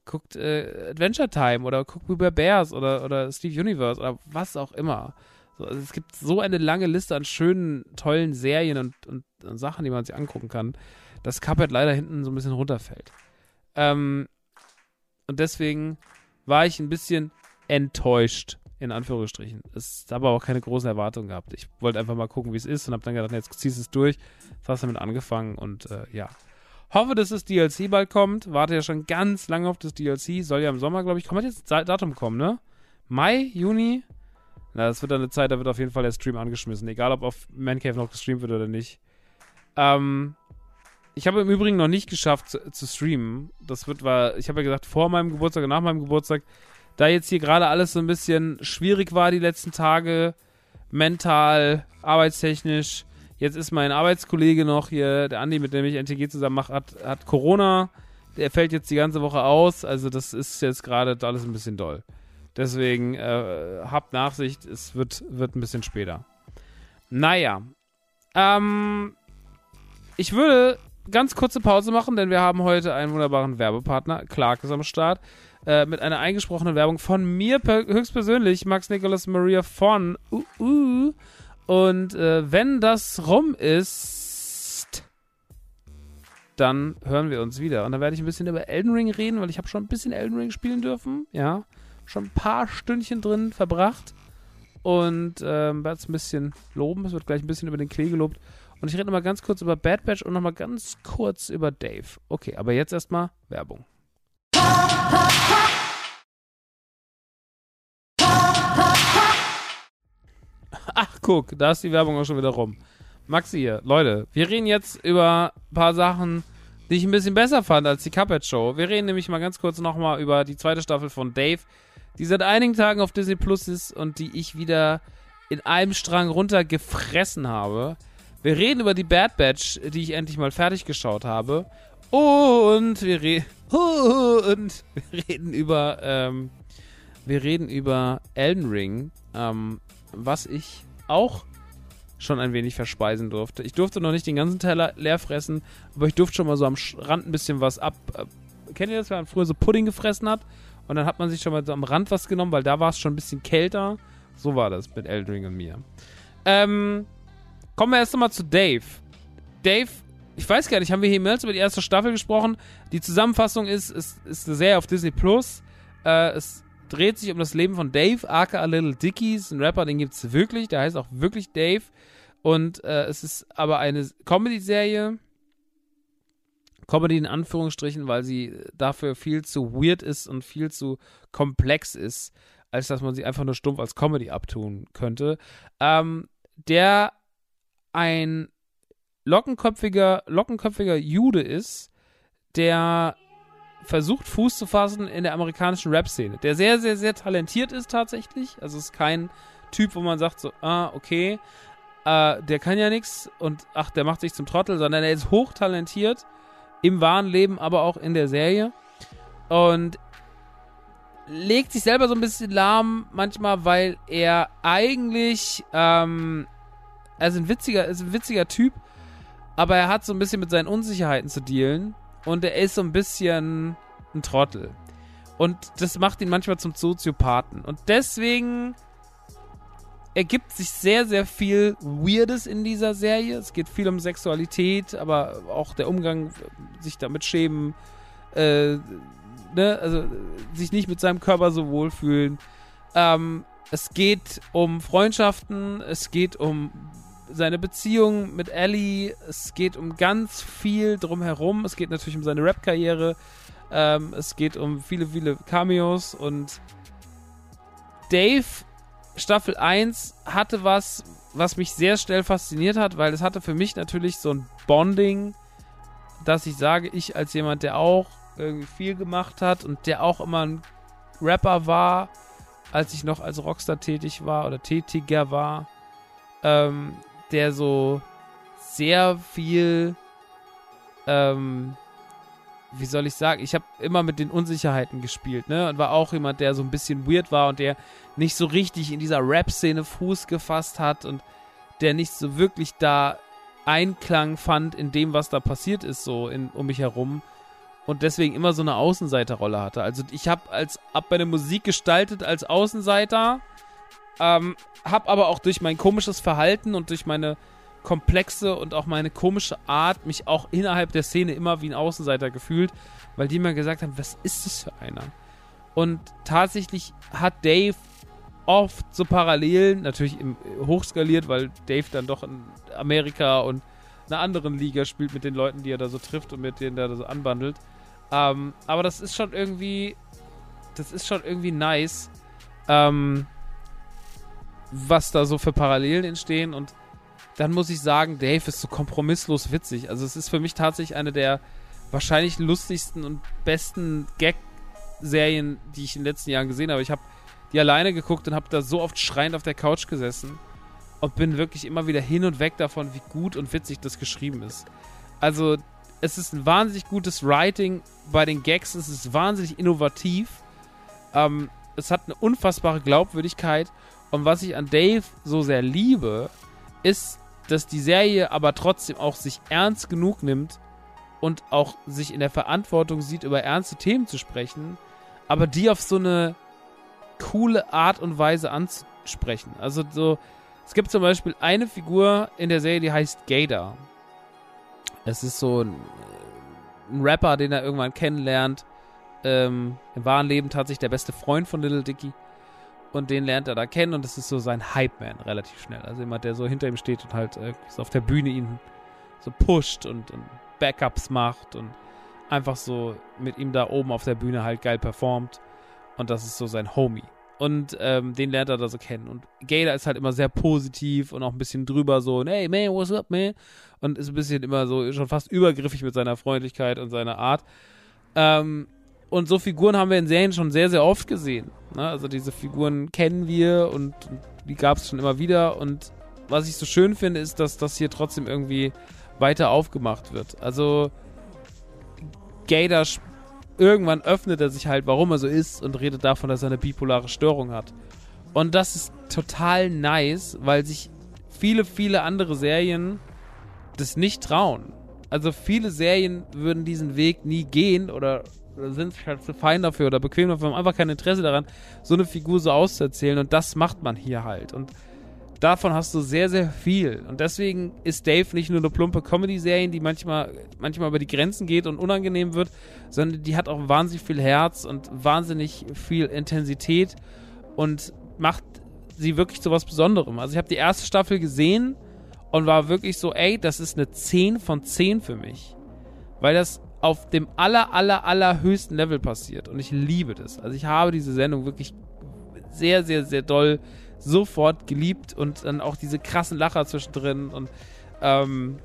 S1: guckt äh, Adventure Time oder guckt Uber Bears oder, oder Steve Universe oder was auch immer. So, also es gibt so eine lange Liste an schönen, tollen Serien und, und, und Sachen, die man sich angucken kann, dass Cuphead leider hinten so ein bisschen runterfällt. Ähm, und deswegen war ich ein bisschen enttäuscht in Anführungsstrichen. Es habe aber auch keine großen Erwartungen gehabt. Ich wollte einfach mal gucken, wie es ist und habe dann gedacht, jetzt ziehst du es durch. Das hast damit angefangen und äh, ja. Hoffe, dass das DLC bald kommt. Warte ja schon ganz lange auf das DLC. Soll ja im Sommer, glaube ich, kommt jetzt Datum kommen, ne? Mai, Juni? Na, das wird dann eine Zeit, da wird auf jeden Fall der Stream angeschmissen. Egal, ob auf Mancave noch gestreamt wird oder nicht. Ähm, ich habe im Übrigen noch nicht geschafft zu, zu streamen. Das wird, war, ich habe ja gesagt, vor meinem Geburtstag und nach meinem Geburtstag da jetzt hier gerade alles so ein bisschen schwierig war die letzten Tage, mental, arbeitstechnisch. Jetzt ist mein Arbeitskollege noch hier, der Andi, mit dem ich NTG zusammen mache, hat, hat Corona. Der fällt jetzt die ganze Woche aus. Also das ist jetzt gerade alles ein bisschen doll. Deswegen äh, habt Nachsicht, es wird, wird ein bisschen später. Naja. Ähm, ich würde ganz kurze Pause machen, denn wir haben heute einen wunderbaren Werbepartner. Clark ist am Start. Äh, mit einer eingesprochenen Werbung von mir höchstpersönlich, Max Nicholas Maria von uh, uh. Und äh, wenn das rum ist, dann hören wir uns wieder. Und dann werde ich ein bisschen über Elden Ring reden, weil ich habe schon ein bisschen Elden Ring spielen dürfen. Ja, schon ein paar Stündchen drin verbracht. Und ähm, werde es ein bisschen loben. Es wird gleich ein bisschen über den Klee gelobt. Und ich rede nochmal ganz kurz über Bad Batch und nochmal ganz kurz über Dave. Okay, aber jetzt erstmal Werbung. Ach, guck, da ist die Werbung auch schon wieder rum. Maxi hier, Leute, wir reden jetzt über ein paar Sachen, die ich ein bisschen besser fand als die Cuphead Show. Wir reden nämlich mal ganz kurz nochmal über die zweite Staffel von Dave, die seit einigen Tagen auf Disney Plus ist und die ich wieder in einem Strang runtergefressen habe. Wir reden über die Bad Batch, die ich endlich mal fertig geschaut habe. Und wir, re [laughs] und wir reden über, ähm, wir reden über Elden Ring, ähm, was ich auch schon ein wenig verspeisen durfte. Ich durfte noch nicht den ganzen Teller leer fressen, aber ich durfte schon mal so am Rand ein bisschen was ab. Äh, kennt ihr das, wenn man früher so Pudding gefressen hat? Und dann hat man sich schon mal so am Rand was genommen, weil da war es schon ein bisschen kälter. So war das mit Eldring und mir. Ähm, kommen wir erst einmal zu Dave. Dave, ich weiß gar nicht, haben wir hier mehr über die erste Staffel gesprochen? Die Zusammenfassung ist, ist, ist eine Serie auf Disney Plus. Äh, es dreht sich um das Leben von Dave, aka Little Dickies, ein Rapper, den gibt es wirklich, der heißt auch wirklich Dave. Und äh, es ist aber eine Comedy-Serie. Comedy in Anführungsstrichen, weil sie dafür viel zu weird ist und viel zu komplex ist, als dass man sie einfach nur stumpf als Comedy abtun könnte. Ähm, der ein lockenköpfiger, lockenköpfiger Jude ist, der versucht, Fuß zu fassen in der amerikanischen Rap-Szene. Der sehr, sehr, sehr talentiert ist tatsächlich. Also ist kein Typ, wo man sagt so, ah, okay, äh, der kann ja nichts und ach, der macht sich zum Trottel, sondern er ist hochtalentiert im wahren Leben, aber auch in der Serie. Und legt sich selber so ein bisschen lahm manchmal, weil er eigentlich, ähm, er ist ein witziger, ist ein witziger Typ, aber er hat so ein bisschen mit seinen Unsicherheiten zu dealen und er ist so ein bisschen ein Trottel. Und das macht ihn manchmal zum Soziopathen. Und deswegen ergibt sich sehr, sehr viel Weirdes in dieser Serie. Es geht viel um Sexualität, aber auch der Umgang, sich damit schämen, äh, ne, also sich nicht mit seinem Körper so wohlfühlen. Ähm, es geht um Freundschaften, es geht um seine Beziehung mit Ellie, es geht um ganz viel drumherum. Es geht natürlich um seine Rap-Karriere, ähm, es geht um viele, viele Cameos und Dave Staffel 1 hatte was, was mich sehr schnell fasziniert hat, weil es hatte für mich natürlich so ein Bonding, dass ich sage, ich als jemand, der auch irgendwie viel gemacht hat und der auch immer ein Rapper war, als ich noch als Rockstar tätig war oder tätiger war, ähm, der so sehr viel, ähm, wie soll ich sagen, ich habe immer mit den Unsicherheiten gespielt, ne? Und war auch jemand, der so ein bisschen weird war und der nicht so richtig in dieser Rap-Szene Fuß gefasst hat und der nicht so wirklich da Einklang fand in dem, was da passiert ist, so in, um mich herum. Und deswegen immer so eine Außenseiterrolle hatte. Also ich habe als ab bei der Musik gestaltet als Außenseiter, ähm, habe aber auch durch mein komisches Verhalten und durch meine komplexe und auch meine komische Art mich auch innerhalb der Szene immer wie ein Außenseiter gefühlt, weil die mir gesagt haben, was ist das für einer? Und tatsächlich hat Dave oft so Parallelen, natürlich im, hochskaliert, weil Dave dann doch in Amerika und einer anderen Liga spielt mit den Leuten, die er da so trifft und mit denen er da so anbandelt. Ähm, aber das ist schon irgendwie, das ist schon irgendwie nice, ähm, was da so für Parallelen entstehen und dann muss ich sagen, Dave ist so kompromisslos witzig. Also es ist für mich tatsächlich eine der wahrscheinlich lustigsten und besten Gag-Serien, die ich in den letzten Jahren gesehen habe. Ich habe die alleine geguckt und habe da so oft schreiend auf der Couch gesessen und bin wirklich immer wieder hin und weg davon, wie gut und witzig das geschrieben ist. Also es ist ein wahnsinnig gutes Writing bei den Gags, es ist wahnsinnig innovativ. Ähm, es hat eine unfassbare Glaubwürdigkeit und was ich an Dave so sehr liebe, ist, dass die Serie aber trotzdem auch sich ernst genug nimmt und auch sich in der Verantwortung sieht, über ernste Themen zu sprechen, aber die auf so eine coole Art und Weise anzusprechen. Also so, es gibt zum Beispiel eine Figur in der Serie, die heißt Gator. Es ist so ein, ein Rapper, den er irgendwann kennenlernt. Ähm, Im wahren Leben tatsächlich der beste Freund von Little Dicky. Und den lernt er da kennen und das ist so sein Hype-Man relativ schnell. Also jemand, der so hinter ihm steht und halt äh, so auf der Bühne ihn so pusht und, und Backups macht und einfach so mit ihm da oben auf der Bühne halt geil performt. Und das ist so sein Homie. Und ähm, den lernt er da so kennen. Und Gator ist halt immer sehr positiv und auch ein bisschen drüber so, hey man, what's up, man? Und ist ein bisschen immer so schon fast übergriffig mit seiner Freundlichkeit und seiner Art. Ähm, und so Figuren haben wir in Serien schon sehr, sehr oft gesehen. Ne? Also diese Figuren kennen wir und, die gab es schon immer wieder. Und was ich so schön finde, ist, dass das hier trotzdem irgendwie weiter aufgemacht wird. Also Gator irgendwann öffnet er sich halt, warum er so ist und redet davon, dass er eine bipolare Störung hat. Und das ist total nice, weil sich viele, viele andere Serien das nicht trauen. Also viele Serien würden diesen Weg nie gehen oder, oder sind halt zu fein dafür oder bequem dafür, haben einfach kein Interesse daran, so eine Figur so auszuerzählen und das macht man hier halt. Und davon hast du sehr, sehr viel. Und deswegen ist Dave nicht nur eine plumpe Comedy-Serie, die manchmal, manchmal über die Grenzen geht und unangenehm wird, sondern die hat auch wahnsinnig viel Herz und wahnsinnig viel Intensität und macht sie wirklich zu was Besonderem. Also ich habe die erste Staffel gesehen und war wirklich so, ey, das ist eine 10 von 10 für mich. Weil das auf dem aller, aller, aller höchsten Level passiert. Und ich liebe das. Also ich habe diese Sendung wirklich sehr, sehr, sehr doll sofort geliebt und dann auch diese krassen Lacher zwischendrin und ähm,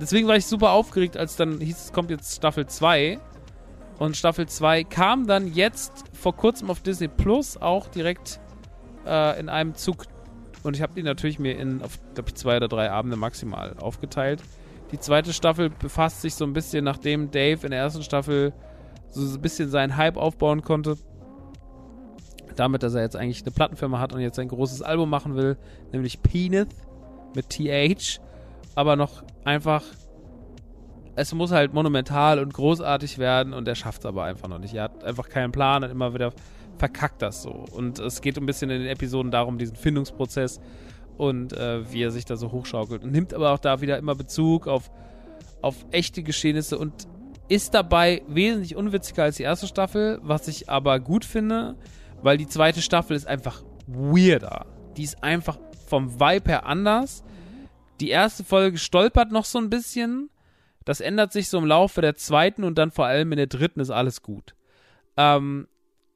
S1: deswegen war ich super aufgeregt, als dann hieß, es kommt jetzt Staffel 2 und Staffel 2 kam dann jetzt vor kurzem auf Disney Plus auch direkt äh, in einem Zug und ich habe die natürlich mir in, auf, glaube ich, zwei oder drei Abende maximal aufgeteilt. Die zweite Staffel befasst sich so ein bisschen, nachdem Dave in der ersten Staffel so ein bisschen seinen Hype aufbauen konnte, damit, dass er jetzt eigentlich eine Plattenfirma hat und jetzt ein großes Album machen will, nämlich Peanut mit TH, aber noch einfach es muss halt monumental und großartig werden und er schafft es aber einfach noch nicht. Er hat einfach keinen Plan und immer wieder verkackt das so. Und es geht ein bisschen in den Episoden darum, diesen Findungsprozess und äh, wie er sich da so hochschaukelt. Und nimmt aber auch da wieder immer Bezug auf, auf echte Geschehnisse und ist dabei wesentlich unwitziger als die erste Staffel, was ich aber gut finde, weil die zweite Staffel ist einfach weirder. Die ist einfach vom Vibe her anders. Die erste Folge stolpert noch so ein bisschen. Das ändert sich so im Laufe der zweiten und dann vor allem in der dritten ist alles gut. Ähm,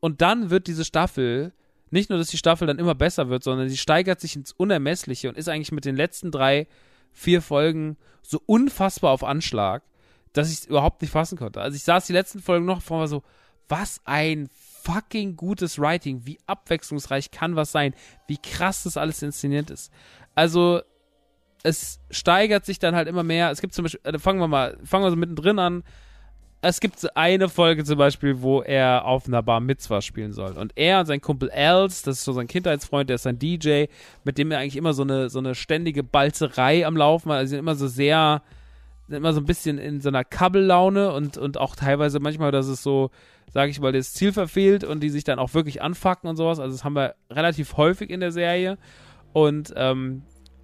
S1: und dann wird diese Staffel, nicht nur, dass die Staffel dann immer besser wird, sondern sie steigert sich ins Unermessliche und ist eigentlich mit den letzten drei, vier Folgen so unfassbar auf Anschlag, dass ich es überhaupt nicht fassen konnte. Also ich saß die letzten Folgen noch vor mir so, was ein fucking gutes Writing. Wie abwechslungsreich kann was sein? Wie krass das alles inszeniert ist. Also, es steigert sich dann halt immer mehr. Es gibt zum Beispiel, äh, fangen wir mal, fangen wir so mittendrin an. Es gibt eine Folge zum Beispiel, wo er auf einer Bar Mitzwa spielen soll. Und er und sein Kumpel Els, das ist so sein Kindheitsfreund, der ist sein DJ, mit dem er eigentlich immer so eine, so eine ständige Balzerei am Laufen hat. Also sind immer so sehr, sind immer so ein bisschen in so einer Kabbellaune und, und auch teilweise manchmal, dass es so, sage ich mal, das Ziel verfehlt und die sich dann auch wirklich anfacken und sowas. Also das haben wir relativ häufig in der Serie und ähm,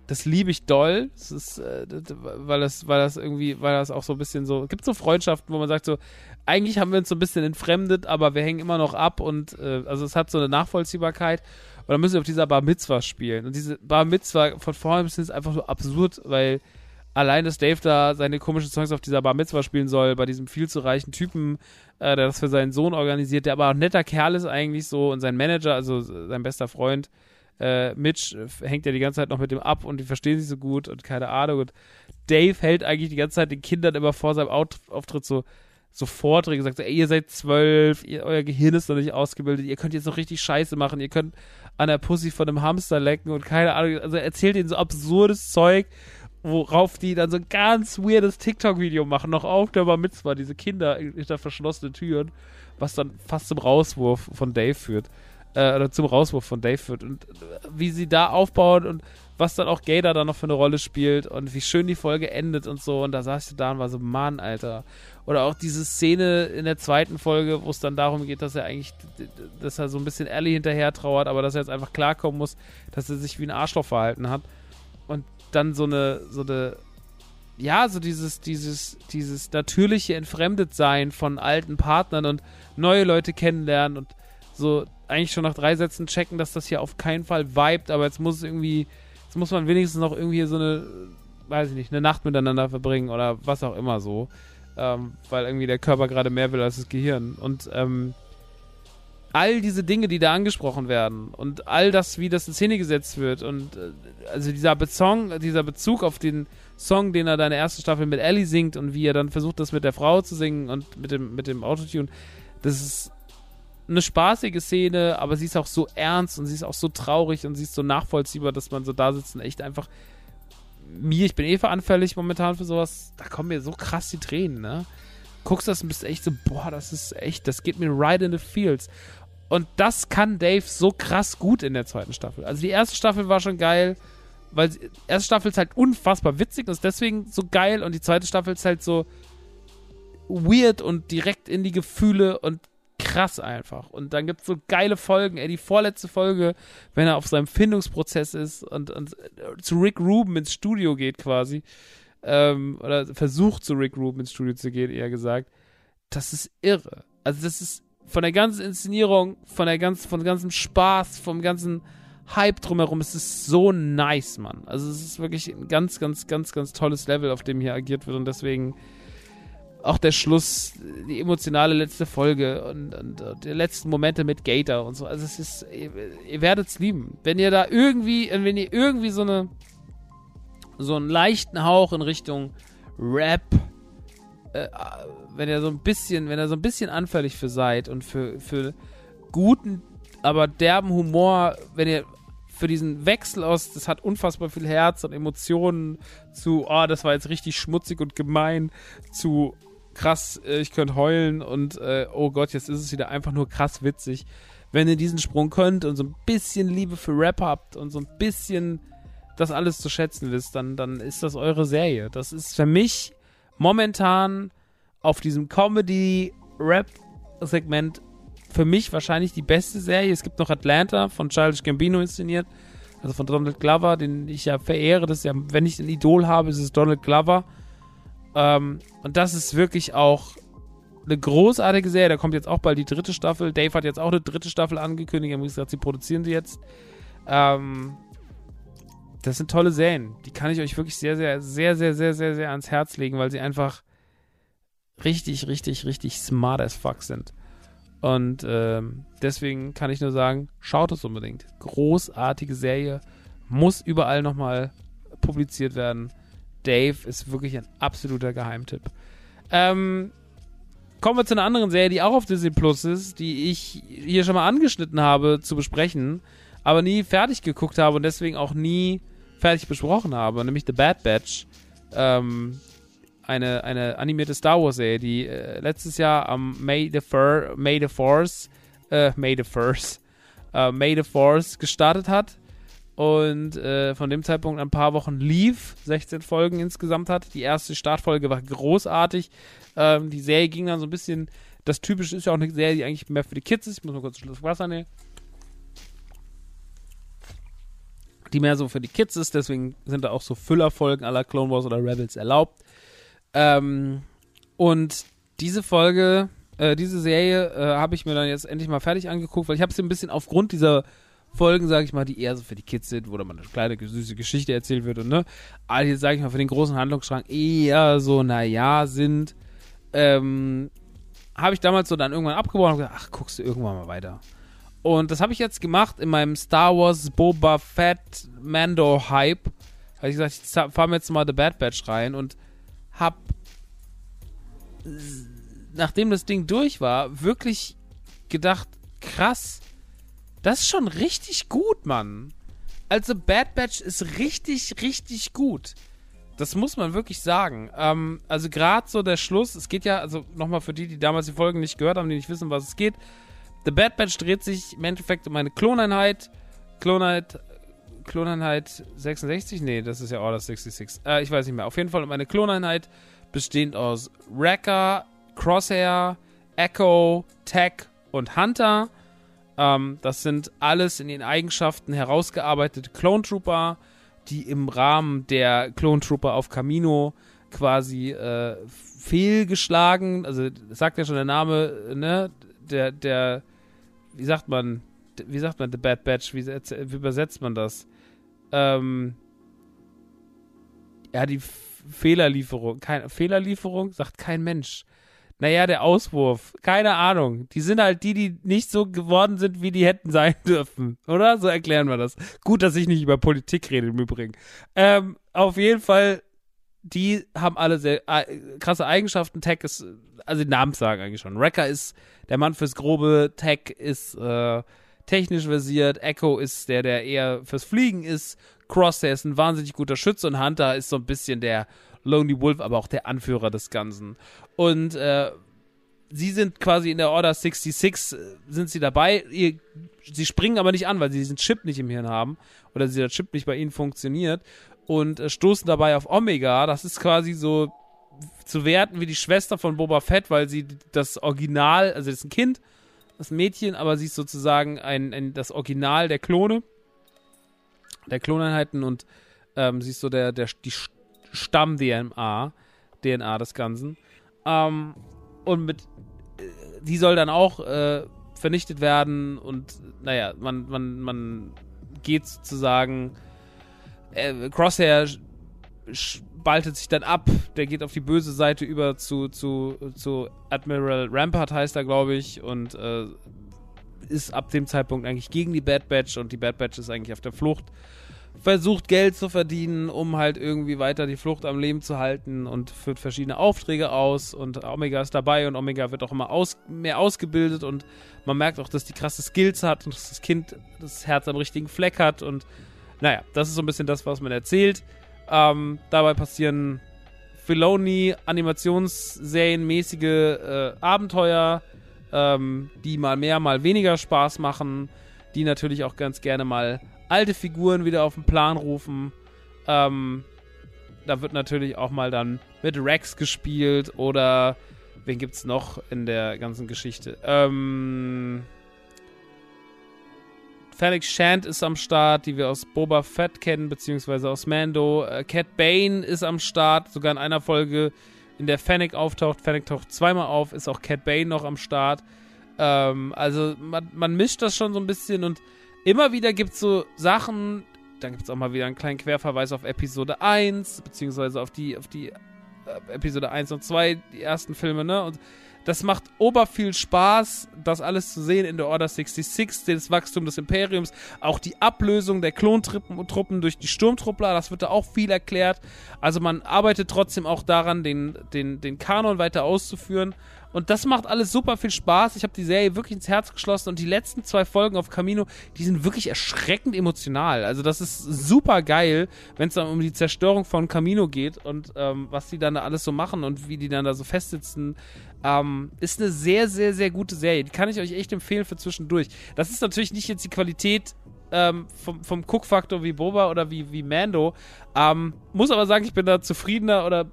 S1: das liebe ich doll. Das ist, äh, weil das, weil das irgendwie, weil das auch so ein bisschen so, es gibt so Freundschaften, wo man sagt so, eigentlich haben wir uns so ein bisschen entfremdet, aber wir hängen immer noch ab und äh, also es hat so eine Nachvollziehbarkeit. Und dann müssen wir auf dieser Bar Mitzwa spielen. Und diese Bar Mitzwa von vorne bis ist einfach so absurd, weil allein, dass Dave da seine komischen Songs auf dieser Bar Mitzwa spielen soll, bei diesem viel zu reichen Typen, äh, der das für seinen Sohn organisiert, der aber auch ein netter Kerl ist eigentlich so und sein Manager, also sein bester Freund, äh, Mitch, äh, hängt ja die ganze Zeit noch mit dem ab und die verstehen sich so gut und keine Ahnung. Und Dave hält eigentlich die ganze Zeit den Kindern immer vor seinem Auftritt so, so Vorträge, sagt so, ey, ihr seid zwölf, ihr, euer Gehirn ist noch nicht ausgebildet, ihr könnt jetzt noch richtig Scheiße machen, ihr könnt an der Pussy von einem Hamster lecken und keine Ahnung, also er erzählt ihnen so absurdes Zeug worauf die dann so ein ganz weirdes TikTok-Video machen, noch auf der Bar Mitzvah, diese Kinder hinter verschlossenen Türen, was dann fast zum Rauswurf von Dave führt. Äh, oder zum Rauswurf von Dave führt. Und wie sie da aufbauen und was dann auch Gator da noch für eine Rolle spielt und wie schön die Folge endet und so. Und da saß ich da und war so, Mann, Alter. Oder auch diese Szene in der zweiten Folge, wo es dann darum geht, dass er eigentlich, dass er so ein bisschen Ellie hinterher trauert, aber dass er jetzt einfach klarkommen muss, dass er sich wie ein Arschloch verhalten hat. Und dann so eine, so eine, ja, so dieses, dieses, dieses natürliche Entfremdetsein von alten Partnern und neue Leute kennenlernen und so eigentlich schon nach drei Sätzen checken, dass das hier auf keinen Fall vibet, aber jetzt muss es irgendwie, jetzt muss man wenigstens noch irgendwie so eine, weiß ich nicht, eine Nacht miteinander verbringen oder was auch immer so. Ähm, weil irgendwie der Körper gerade mehr will als das Gehirn. Und ähm, all diese Dinge, die da angesprochen werden und all das, wie das in Szene gesetzt wird und äh, also dieser Bezong, dieser Bezug auf den Song, den er da in der ersten Staffel mit Ellie singt und wie er dann versucht, das mit der Frau zu singen und mit dem, mit dem Autotune, das ist eine spaßige Szene, aber sie ist auch so ernst und sie ist auch so traurig und sie ist so nachvollziehbar, dass man so da sitzt und echt einfach mir, ich bin eh veranfällig momentan für sowas, da kommen mir so krass die Tränen, ne? Guckst das und bist echt so, boah, das ist echt, das geht mir right in the fields. Und das kann Dave so krass gut in der zweiten Staffel. Also die erste Staffel war schon geil, weil die erste Staffel ist halt unfassbar witzig und ist deswegen so geil und die zweite Staffel ist halt so weird und direkt in die Gefühle und krass einfach. Und dann gibt es so geile Folgen. Ey, die vorletzte Folge, wenn er auf seinem Findungsprozess ist und, und zu Rick Rubin ins Studio geht quasi. Ähm, oder versucht zu Rick Rubin ins Studio zu gehen, eher gesagt. Das ist irre. Also das ist von der ganzen Inszenierung, von der ganzen, von ganzem Spaß, vom ganzen Hype drumherum, es ist so nice, Mann. Also es ist wirklich ein ganz, ganz, ganz, ganz tolles Level, auf dem hier agiert wird und deswegen auch der Schluss, die emotionale letzte Folge und, und, und die letzten Momente mit Gator und so. Also es ist, ihr, ihr werdet es lieben. Wenn ihr da irgendwie, wenn ihr irgendwie so eine, so einen leichten Hauch in Richtung Rap, äh, wenn ihr so ein bisschen, wenn ihr so ein bisschen anfällig für seid und für, für guten, aber derben Humor, wenn ihr für diesen Wechsel aus, das hat unfassbar viel Herz und Emotionen zu, oh, das war jetzt richtig schmutzig und gemein, zu krass, äh, ich könnte heulen und äh, oh Gott, jetzt ist es wieder einfach nur krass witzig. Wenn ihr diesen Sprung könnt und so ein bisschen Liebe für Rap habt und so ein bisschen das alles zu schätzen wisst, dann, dann ist das eure Serie. Das ist für mich momentan auf diesem Comedy-Rap-Segment für mich wahrscheinlich die beste Serie. Es gibt noch Atlanta von Childish Gambino inszeniert, also von Donald Glover, den ich ja verehre. Das ja, wenn ich ein Idol habe, ist es Donald Glover. Ähm, und das ist wirklich auch eine großartige Serie. Da kommt jetzt auch bald die dritte Staffel. Dave hat jetzt auch eine dritte Staffel angekündigt. Er hat gesagt, sie produzieren sie jetzt. Ähm, das sind tolle Serien. Die kann ich euch wirklich sehr, sehr, sehr, sehr, sehr, sehr, sehr ans Herz legen, weil sie einfach richtig, richtig, richtig smart as fuck sind. Und ähm, deswegen kann ich nur sagen, schaut es unbedingt. Großartige Serie. Muss überall nochmal publiziert werden. Dave ist wirklich ein absoluter Geheimtipp. Ähm, kommen wir zu einer anderen Serie, die auch auf Disney Plus ist, die ich hier schon mal angeschnitten habe zu besprechen, aber nie fertig geguckt habe und deswegen auch nie fertig besprochen habe, nämlich The Bad Batch. Ähm, eine, eine animierte Star Wars Serie, die äh, letztes Jahr am May the, Fur, May the Force, äh, May the Force, äh, May the Force gestartet hat und äh, von dem Zeitpunkt ein paar Wochen lief, 16 Folgen insgesamt hat. Die erste Startfolge war großartig. Ähm, die Serie ging dann so ein bisschen, das Typische ist ja auch eine Serie, die eigentlich mehr für die Kids ist. Ich muss mal kurz ein Schluss Wasser nehmen. Die mehr so für die Kids ist, deswegen sind da auch so Füllerfolgen aller Clone Wars oder Rebels erlaubt. Ähm, und diese Folge, äh, diese Serie äh, habe ich mir dann jetzt endlich mal fertig angeguckt, weil ich habe sie ein bisschen aufgrund dieser Folgen, sage ich mal, die eher so für die Kids sind, wo dann mal eine kleine, süße Geschichte erzählt wird und ne, all die, sage ich mal, für den großen Handlungsstrang eher so, naja, sind, ähm, habe ich damals so dann irgendwann abgebrochen und gesagt, ach, guckst du irgendwann mal weiter. Und das habe ich jetzt gemacht in meinem Star Wars Boba Fett Mando Hype. Habe ich gesagt, ich fahre mir jetzt mal The Bad Batch rein und hab nachdem das Ding durch war, wirklich gedacht, krass, das ist schon richtig gut, Mann. Also Bad Batch ist richtig, richtig gut. Das muss man wirklich sagen. Ähm, also gerade so der Schluss, es geht ja, also nochmal für die, die damals die Folgen nicht gehört haben, die nicht wissen, was es geht. The Bad Batch dreht sich im Endeffekt um eine Kloneinheit. Kloneinheit, Kloneinheit 66? Nee, das ist ja Order 66. Äh, ich weiß nicht mehr. Auf jeden Fall um eine Kloneinheit, bestehend aus Wrecker, Crosshair, Echo, Tech und Hunter. Ähm, das sind alles in ihren Eigenschaften herausgearbeitete Clone Trooper, die im Rahmen der Clone Trooper auf Camino quasi äh, fehlgeschlagen, also sagt ja schon der Name, ne, der, der, wie sagt man, wie sagt man, The Bad Batch, wie, wie übersetzt man das? Ähm, ja, die Fehlerlieferung. Keine Fehlerlieferung sagt kein Mensch. Naja, der Auswurf. Keine Ahnung. Die sind halt die, die nicht so geworden sind, wie die hätten sein [laughs] dürfen. Oder? So erklären wir das. Gut, dass ich nicht über Politik rede im Übrigen. Ähm, auf jeden Fall, die haben alle sehr äh, krasse Eigenschaften. Tech ist, also die Namen sagen eigentlich schon. Wrecker ist der Mann fürs Grobe. Tech ist äh, technisch versiert. Echo ist der, der eher fürs Fliegen ist. Crosshair ist ein wahnsinnig guter Schütze und Hunter ist so ein bisschen der Lonely Wolf, aber auch der Anführer des Ganzen. Und äh, sie sind quasi in der Order 66, äh, sind sie dabei. Ihr, sie springen aber nicht an, weil sie diesen Chip nicht im Hirn haben oder dieser Chip nicht bei ihnen funktioniert und äh, stoßen dabei auf Omega. Das ist quasi so zu werten wie die Schwester von Boba Fett, weil sie das Original, also das ist ein Kind, das Mädchen, aber sie ist sozusagen ein, ein das Original der Klone, der Kloneinheiten und ähm, sie ist so der, der, die Stamm-DNA, DNA des Ganzen. Ähm, und mit, äh, die soll dann auch äh, vernichtet werden und naja, man, man, man geht sozusagen, äh, Crosshair spaltet sich dann ab, der geht auf die böse Seite über zu, zu, zu Admiral Rampart heißt er, glaube ich, und äh, ist ab dem Zeitpunkt eigentlich gegen die Bad Batch und die Bad Batch ist eigentlich auf der Flucht versucht Geld zu verdienen, um halt irgendwie weiter die Flucht am Leben zu halten und führt verschiedene Aufträge aus und Omega ist dabei und Omega wird auch immer aus, mehr ausgebildet und man merkt auch, dass die krasse Skills hat und dass das Kind das Herz am richtigen Fleck hat und naja, das ist so ein bisschen das, was man erzählt. Ähm, dabei passieren Filoni Animationsserienmäßige äh, Abenteuer, ähm, die mal mehr, mal weniger Spaß machen, die natürlich auch ganz gerne mal alte Figuren wieder auf den Plan rufen. Ähm, da wird natürlich auch mal dann mit Rex gespielt oder wen gibt's noch in der ganzen Geschichte? Ähm, Felix Shand ist am Start, die wir aus Boba Fett kennen, beziehungsweise aus Mando. Äh, Cat Bane ist am Start, sogar in einer Folge, in der Fennec auftaucht. Fennec taucht zweimal auf, ist auch Cat Bane noch am Start. Ähm, also man, man mischt das schon so ein bisschen und immer wieder gibt es so Sachen, dann gibt es auch mal wieder einen kleinen Querverweis auf Episode 1, beziehungsweise auf die, auf die äh, Episode 1 und 2, die ersten Filme, ne? Und das macht ober viel Spaß, das alles zu sehen in der Order 66, das Wachstum des Imperiums, auch die Ablösung der Klontruppen durch die Sturmtruppler, das wird da auch viel erklärt. Also man arbeitet trotzdem auch daran, den, den, den Kanon weiter auszuführen. Und das macht alles super viel Spaß. Ich habe die Serie wirklich ins Herz geschlossen und die letzten zwei Folgen auf Camino, die sind wirklich erschreckend emotional. Also das ist super geil, wenn es dann um die Zerstörung von Camino geht und ähm, was die dann da alles so machen und wie die dann da so festsitzen. Ähm, ist eine sehr, sehr, sehr gute Serie. Die kann ich euch echt empfehlen für zwischendurch. Das ist natürlich nicht jetzt die Qualität ähm, vom, vom Cook-Faktor wie Boba oder wie, wie Mando. Ähm, muss aber sagen, ich bin da zufriedener oder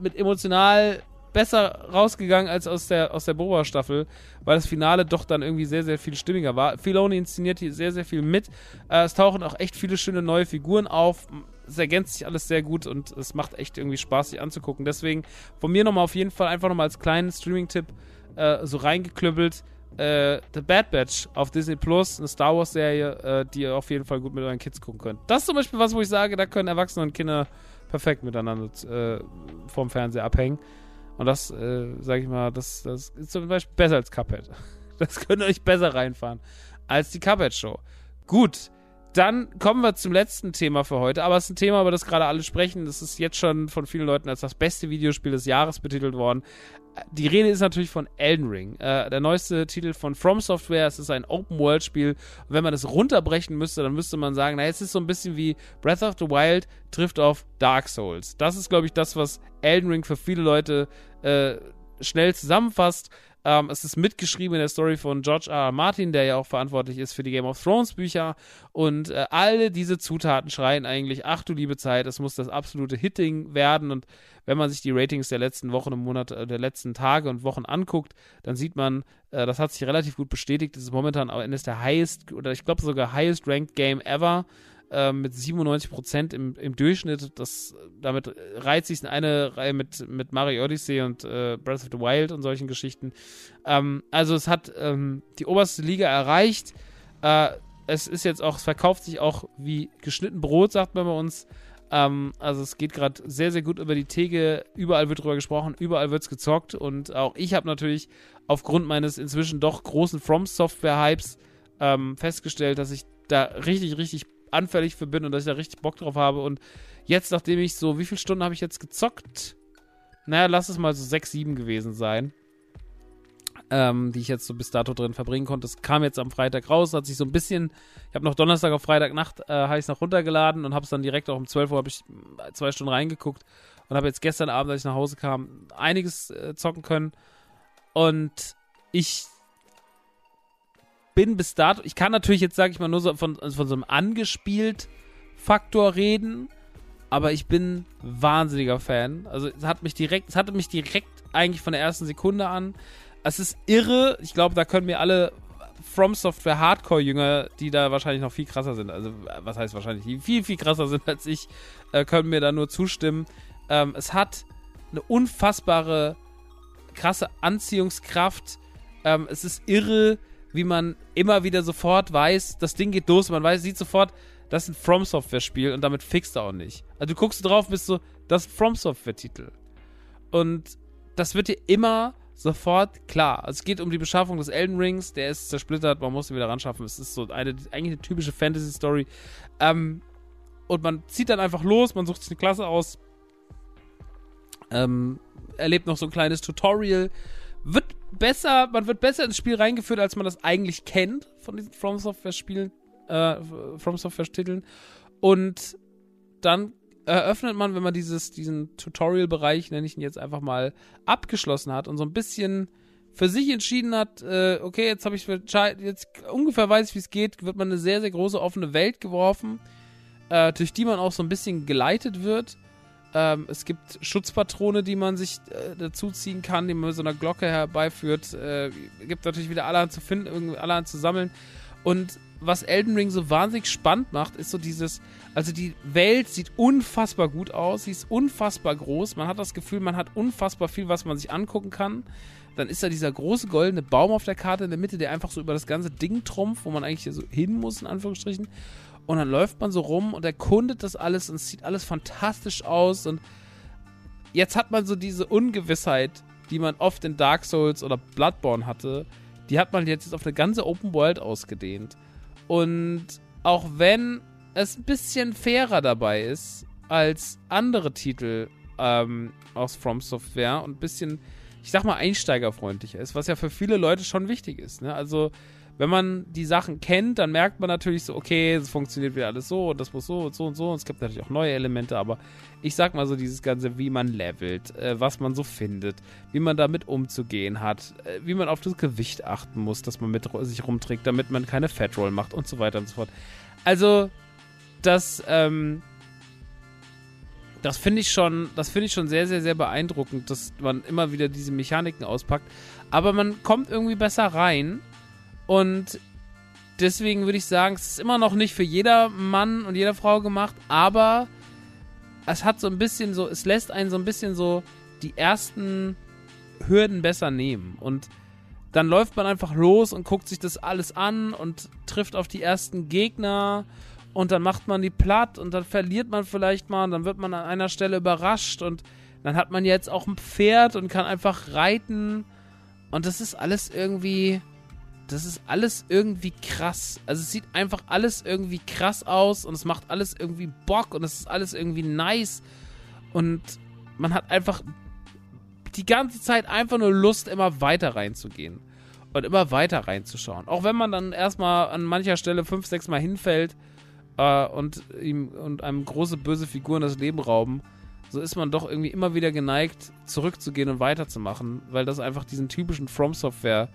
S1: mit emotional besser rausgegangen als aus der, aus der Boba-Staffel, weil das Finale doch dann irgendwie sehr, sehr viel stimmiger war. Filoni inszeniert hier sehr, sehr viel mit. Äh, es tauchen auch echt viele schöne neue Figuren auf. Es ergänzt sich alles sehr gut und es macht echt irgendwie Spaß, sich anzugucken. Deswegen von mir nochmal auf jeden Fall einfach nochmal als kleinen Streaming-Tipp äh, so reingeklüppelt. Äh, The Bad Batch auf Disney Plus, eine Star Wars-Serie, äh, die ihr auf jeden Fall gut mit euren Kids gucken könnt. Das ist zum Beispiel was, wo ich sage, da können Erwachsene und Kinder perfekt miteinander äh, vorm Fernseher abhängen. Und das, äh, sag ich mal, das, das ist zum Beispiel besser als Cuphead. [laughs] Das könnt ihr euch besser reinfahren als die Cuphead Show. Gut, dann kommen wir zum letzten Thema für heute. Aber es ist ein Thema, über das gerade alle sprechen. Das ist jetzt schon von vielen Leuten als das beste Videospiel des Jahres betitelt worden. Die Rede ist natürlich von Elden Ring. Äh, der neueste Titel von From Software. Es ist ein Open-World-Spiel. Wenn man das runterbrechen müsste, dann müsste man sagen, na, es ist so ein bisschen wie Breath of the Wild trifft auf Dark Souls. Das ist, glaube ich, das, was Elden Ring für viele Leute äh, schnell zusammenfasst. Ähm, es ist mitgeschrieben in der Story von George R. R. Martin, der ja auch verantwortlich ist für die Game of Thrones Bücher. Und äh, alle diese Zutaten schreien eigentlich, ach du liebe Zeit, es muss das absolute Hitting werden. Und wenn man sich die Ratings der letzten Wochen und Monate, äh, der letzten Tage und Wochen anguckt, dann sieht man, äh, das hat sich relativ gut bestätigt. Es ist momentan eines der highest, oder ich glaube sogar highest ranked Game ever äh, mit 97 Prozent im, im Durchschnitt. Das, damit reiht sich in eine Reihe mit, mit Mario Odyssey und äh, Breath of the Wild und solchen Geschichten. Ähm, also es hat ähm, die oberste Liga erreicht. Äh, es ist jetzt auch, es verkauft sich auch wie geschnitten Brot, sagt man bei uns. Ähm, also es geht gerade sehr, sehr gut über die Theke. Überall wird drüber gesprochen, überall wird es gezockt. Und auch ich habe natürlich aufgrund meines inzwischen doch großen From Software-Hypes ähm, festgestellt, dass ich da richtig, richtig anfällig für bin und dass ich da richtig Bock drauf habe. Und jetzt, nachdem ich so, wie viele Stunden habe ich jetzt gezockt? Naja, lass es mal so sechs, sieben gewesen sein ähm, die ich jetzt so bis dato drin verbringen konnte. Es kam jetzt am Freitag raus, hat sich so ein bisschen, ich habe noch Donnerstag auf Freitagnacht, äh, habe ich es noch runtergeladen und habe es dann direkt auch um 12 Uhr, habe ich zwei Stunden reingeguckt und habe jetzt gestern Abend, als ich nach Hause kam, einiges äh, zocken können. Und ich bin bis dato, ich kann natürlich jetzt, sage ich mal, nur so von, von so einem angespielt Faktor reden, aber ich bin wahnsinniger Fan. Also es hat mich direkt, es hatte mich direkt eigentlich von der ersten Sekunde an es ist irre. Ich glaube, da können mir alle From Software Hardcore-Jünger, die da wahrscheinlich noch viel krasser sind, also was heißt wahrscheinlich, die viel, viel krasser sind als ich, äh, können mir da nur zustimmen. Ähm, es hat eine unfassbare, krasse Anziehungskraft. Ähm, es ist irre, wie man immer wieder sofort weiß, das Ding geht los, man weiß, sieht sofort, das ist ein From Software-Spiel und damit fixt er auch nicht. Also du guckst drauf, bist so, das ist ein From Software-Titel. Und das wird dir immer sofort klar. Also es geht um die Beschaffung des Elden Rings, der ist zersplittert, man muss ihn wieder ran schaffen. Es ist so eine, eigentlich eine typische Fantasy-Story. Ähm, und man zieht dann einfach los, man sucht sich eine Klasse aus, ähm, erlebt noch so ein kleines Tutorial, wird besser, man wird besser ins Spiel reingeführt, als man das eigentlich kennt von diesen From Software-Spielen, äh, From Software-Titeln. Und dann eröffnet man, wenn man dieses, diesen Tutorial-Bereich, nenne ich ihn jetzt einfach mal, abgeschlossen hat und so ein bisschen für sich entschieden hat, äh, okay, jetzt habe ich jetzt ungefähr weiß, wie es geht, wird man eine sehr, sehr große offene Welt geworfen, äh, durch die man auch so ein bisschen geleitet wird. Ähm, es gibt Schutzpatrone, die man sich äh, dazu ziehen kann, die man mit so einer Glocke herbeiführt. Äh, gibt natürlich wieder allerhand zu finden, allerhand zu sammeln. Und was Elden Ring so wahnsinnig spannend macht, ist so dieses, also die Welt sieht unfassbar gut aus, sie ist unfassbar groß, man hat das Gefühl, man hat unfassbar viel, was man sich angucken kann. Dann ist da dieser große goldene Baum auf der Karte in der Mitte, der einfach so über das ganze Ding trumpft, wo man eigentlich so hin muss, in Anführungsstrichen. Und dann läuft man so rum und erkundet das alles und es sieht alles fantastisch aus. Und jetzt hat man so diese Ungewissheit, die man oft in Dark Souls oder Bloodborne hatte, die hat man jetzt auf eine ganze Open World ausgedehnt. Und auch wenn es ein bisschen fairer dabei ist als andere Titel ähm, aus From Software und ein bisschen, ich sag mal, einsteigerfreundlicher ist, was ja für viele Leute schon wichtig ist. Ne? Also wenn man die Sachen kennt, dann merkt man natürlich so, okay, es funktioniert wieder alles so und das muss so und so und so. Und es gibt natürlich auch neue Elemente, aber ich sag mal so dieses Ganze, wie man levelt, äh, was man so findet, wie man damit umzugehen hat, äh, wie man auf das Gewicht achten muss, dass man mit sich rumträgt, damit man keine Fat Roll macht und so weiter und so fort. Also, das, ähm, das finde ich schon, das finde ich schon sehr, sehr, sehr beeindruckend, dass man immer wieder diese Mechaniken auspackt. Aber man kommt irgendwie besser rein und deswegen würde ich sagen, es ist immer noch nicht für jeder Mann und jede Frau gemacht, aber es hat so ein bisschen so, es lässt einen so ein bisschen so die ersten Hürden besser nehmen. Und dann läuft man einfach los und guckt sich das alles an und trifft auf die ersten Gegner. Und dann macht man die platt und dann verliert man vielleicht mal und dann wird man an einer Stelle überrascht. Und dann hat man jetzt auch ein Pferd und kann einfach reiten. Und das ist alles irgendwie das ist alles irgendwie krass. Also es sieht einfach alles irgendwie krass aus und es macht alles irgendwie Bock und es ist alles irgendwie nice. Und man hat einfach die ganze Zeit einfach nur Lust, immer weiter reinzugehen. Und immer weiter reinzuschauen. Auch wenn man dann erstmal an mancher Stelle fünf, sechs Mal hinfällt äh, und ihm und einem große böse Figuren das Leben rauben, so ist man doch irgendwie immer wieder geneigt, zurückzugehen und weiterzumachen, weil das einfach diesen typischen From Software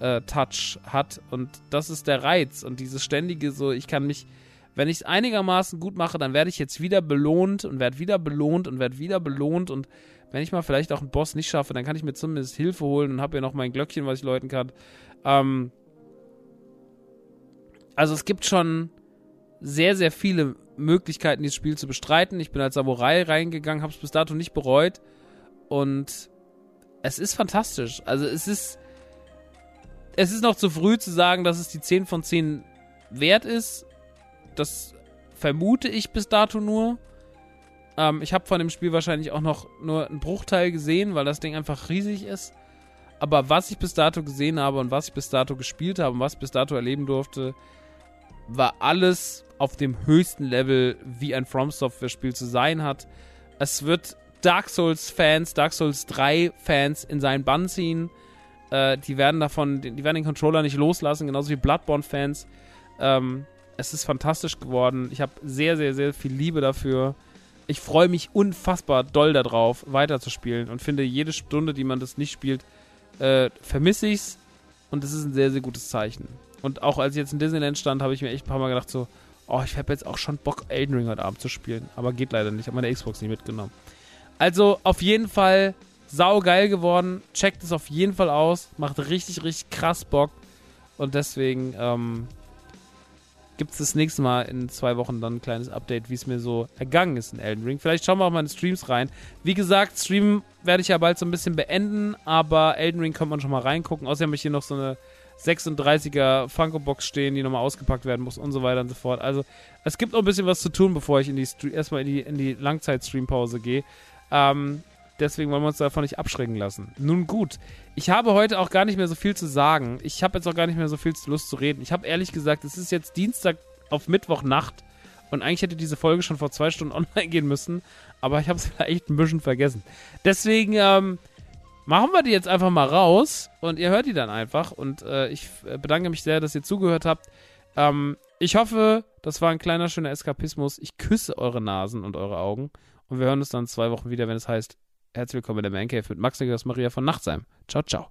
S1: äh, Touch hat. Und das ist der Reiz. Und dieses ständige so, ich kann mich, wenn ich es einigermaßen gut mache, dann werde ich jetzt wieder belohnt und werde wieder belohnt und werde wieder belohnt. Und wenn ich mal vielleicht auch einen Boss nicht schaffe, dann kann ich mir zumindest Hilfe holen und habe ja noch mein Glöckchen, was ich läuten kann. Ähm, also es gibt schon sehr, sehr viele Möglichkeiten, dieses Spiel zu bestreiten. Ich bin als Samurai reingegangen, habe es bis dato nicht bereut. Und es ist fantastisch. Also es ist es ist noch zu früh zu sagen, dass es die 10 von 10 wert ist, das vermute ich bis dato nur. Ähm, ich habe von dem Spiel wahrscheinlich auch noch nur einen Bruchteil gesehen, weil das Ding einfach riesig ist. Aber was ich bis dato gesehen habe und was ich bis dato gespielt habe und was ich bis dato erleben durfte, war alles auf dem höchsten Level, wie ein From Software Spiel zu sein hat. Es wird Dark Souls Fans, Dark Souls 3 Fans in seinen Bann ziehen. Äh, die werden davon, die werden den Controller nicht loslassen, genauso wie Bloodborne Fans. Ähm, es ist fantastisch geworden. Ich habe sehr, sehr, sehr viel Liebe dafür. Ich freue mich unfassbar doll darauf, weiterzuspielen und finde jede Stunde, die man das nicht spielt, äh, vermisse ich's. Und das ist ein sehr, sehr gutes Zeichen. Und auch als ich jetzt in Disneyland stand, habe ich mir echt ein paar Mal gedacht, so, oh, ich habe jetzt auch schon Bock, Elden Ring heute Abend zu spielen. Aber geht leider nicht. Ich habe meine Xbox nicht mitgenommen. Also auf jeden Fall sau geil geworden. Checkt es auf jeden Fall aus. Macht richtig, richtig krass Bock. Und deswegen ähm, gibt es das nächste Mal in zwei Wochen dann ein kleines Update, wie es mir so ergangen ist in Elden Ring. Vielleicht schauen wir auch mal in Streams rein. Wie gesagt, Stream werde ich ja bald so ein bisschen beenden, aber Elden Ring kann man schon mal reingucken. Außerdem habe ich hier noch so eine 36er Funko-Box stehen, die nochmal ausgepackt werden muss und so weiter und so fort. Also es gibt noch ein bisschen was zu tun, bevor ich in die erstmal in die, in die Langzeit-Stream-Pause gehe. Ähm, deswegen wollen wir uns davon nicht abschrecken lassen. Nun gut, ich habe heute auch gar nicht mehr so viel zu sagen. Ich habe jetzt auch gar nicht mehr so viel Lust zu reden. Ich habe ehrlich gesagt, es ist jetzt Dienstag auf Mittwochnacht und eigentlich hätte diese Folge schon vor zwei Stunden [laughs] online gehen müssen, aber ich habe es [laughs] vielleicht ein bisschen vergessen. Deswegen ähm, machen wir die jetzt einfach mal raus und ihr hört die dann einfach. Und äh, ich bedanke mich sehr, dass ihr zugehört habt. Ähm, ich hoffe, das war ein kleiner schöner Eskapismus. Ich küsse eure Nasen und eure Augen. Und wir hören uns dann zwei Wochen wieder, wenn es heißt, herzlich willkommen in der Man Cave mit Max Niklas Maria von Nachtsheim. Ciao, ciao.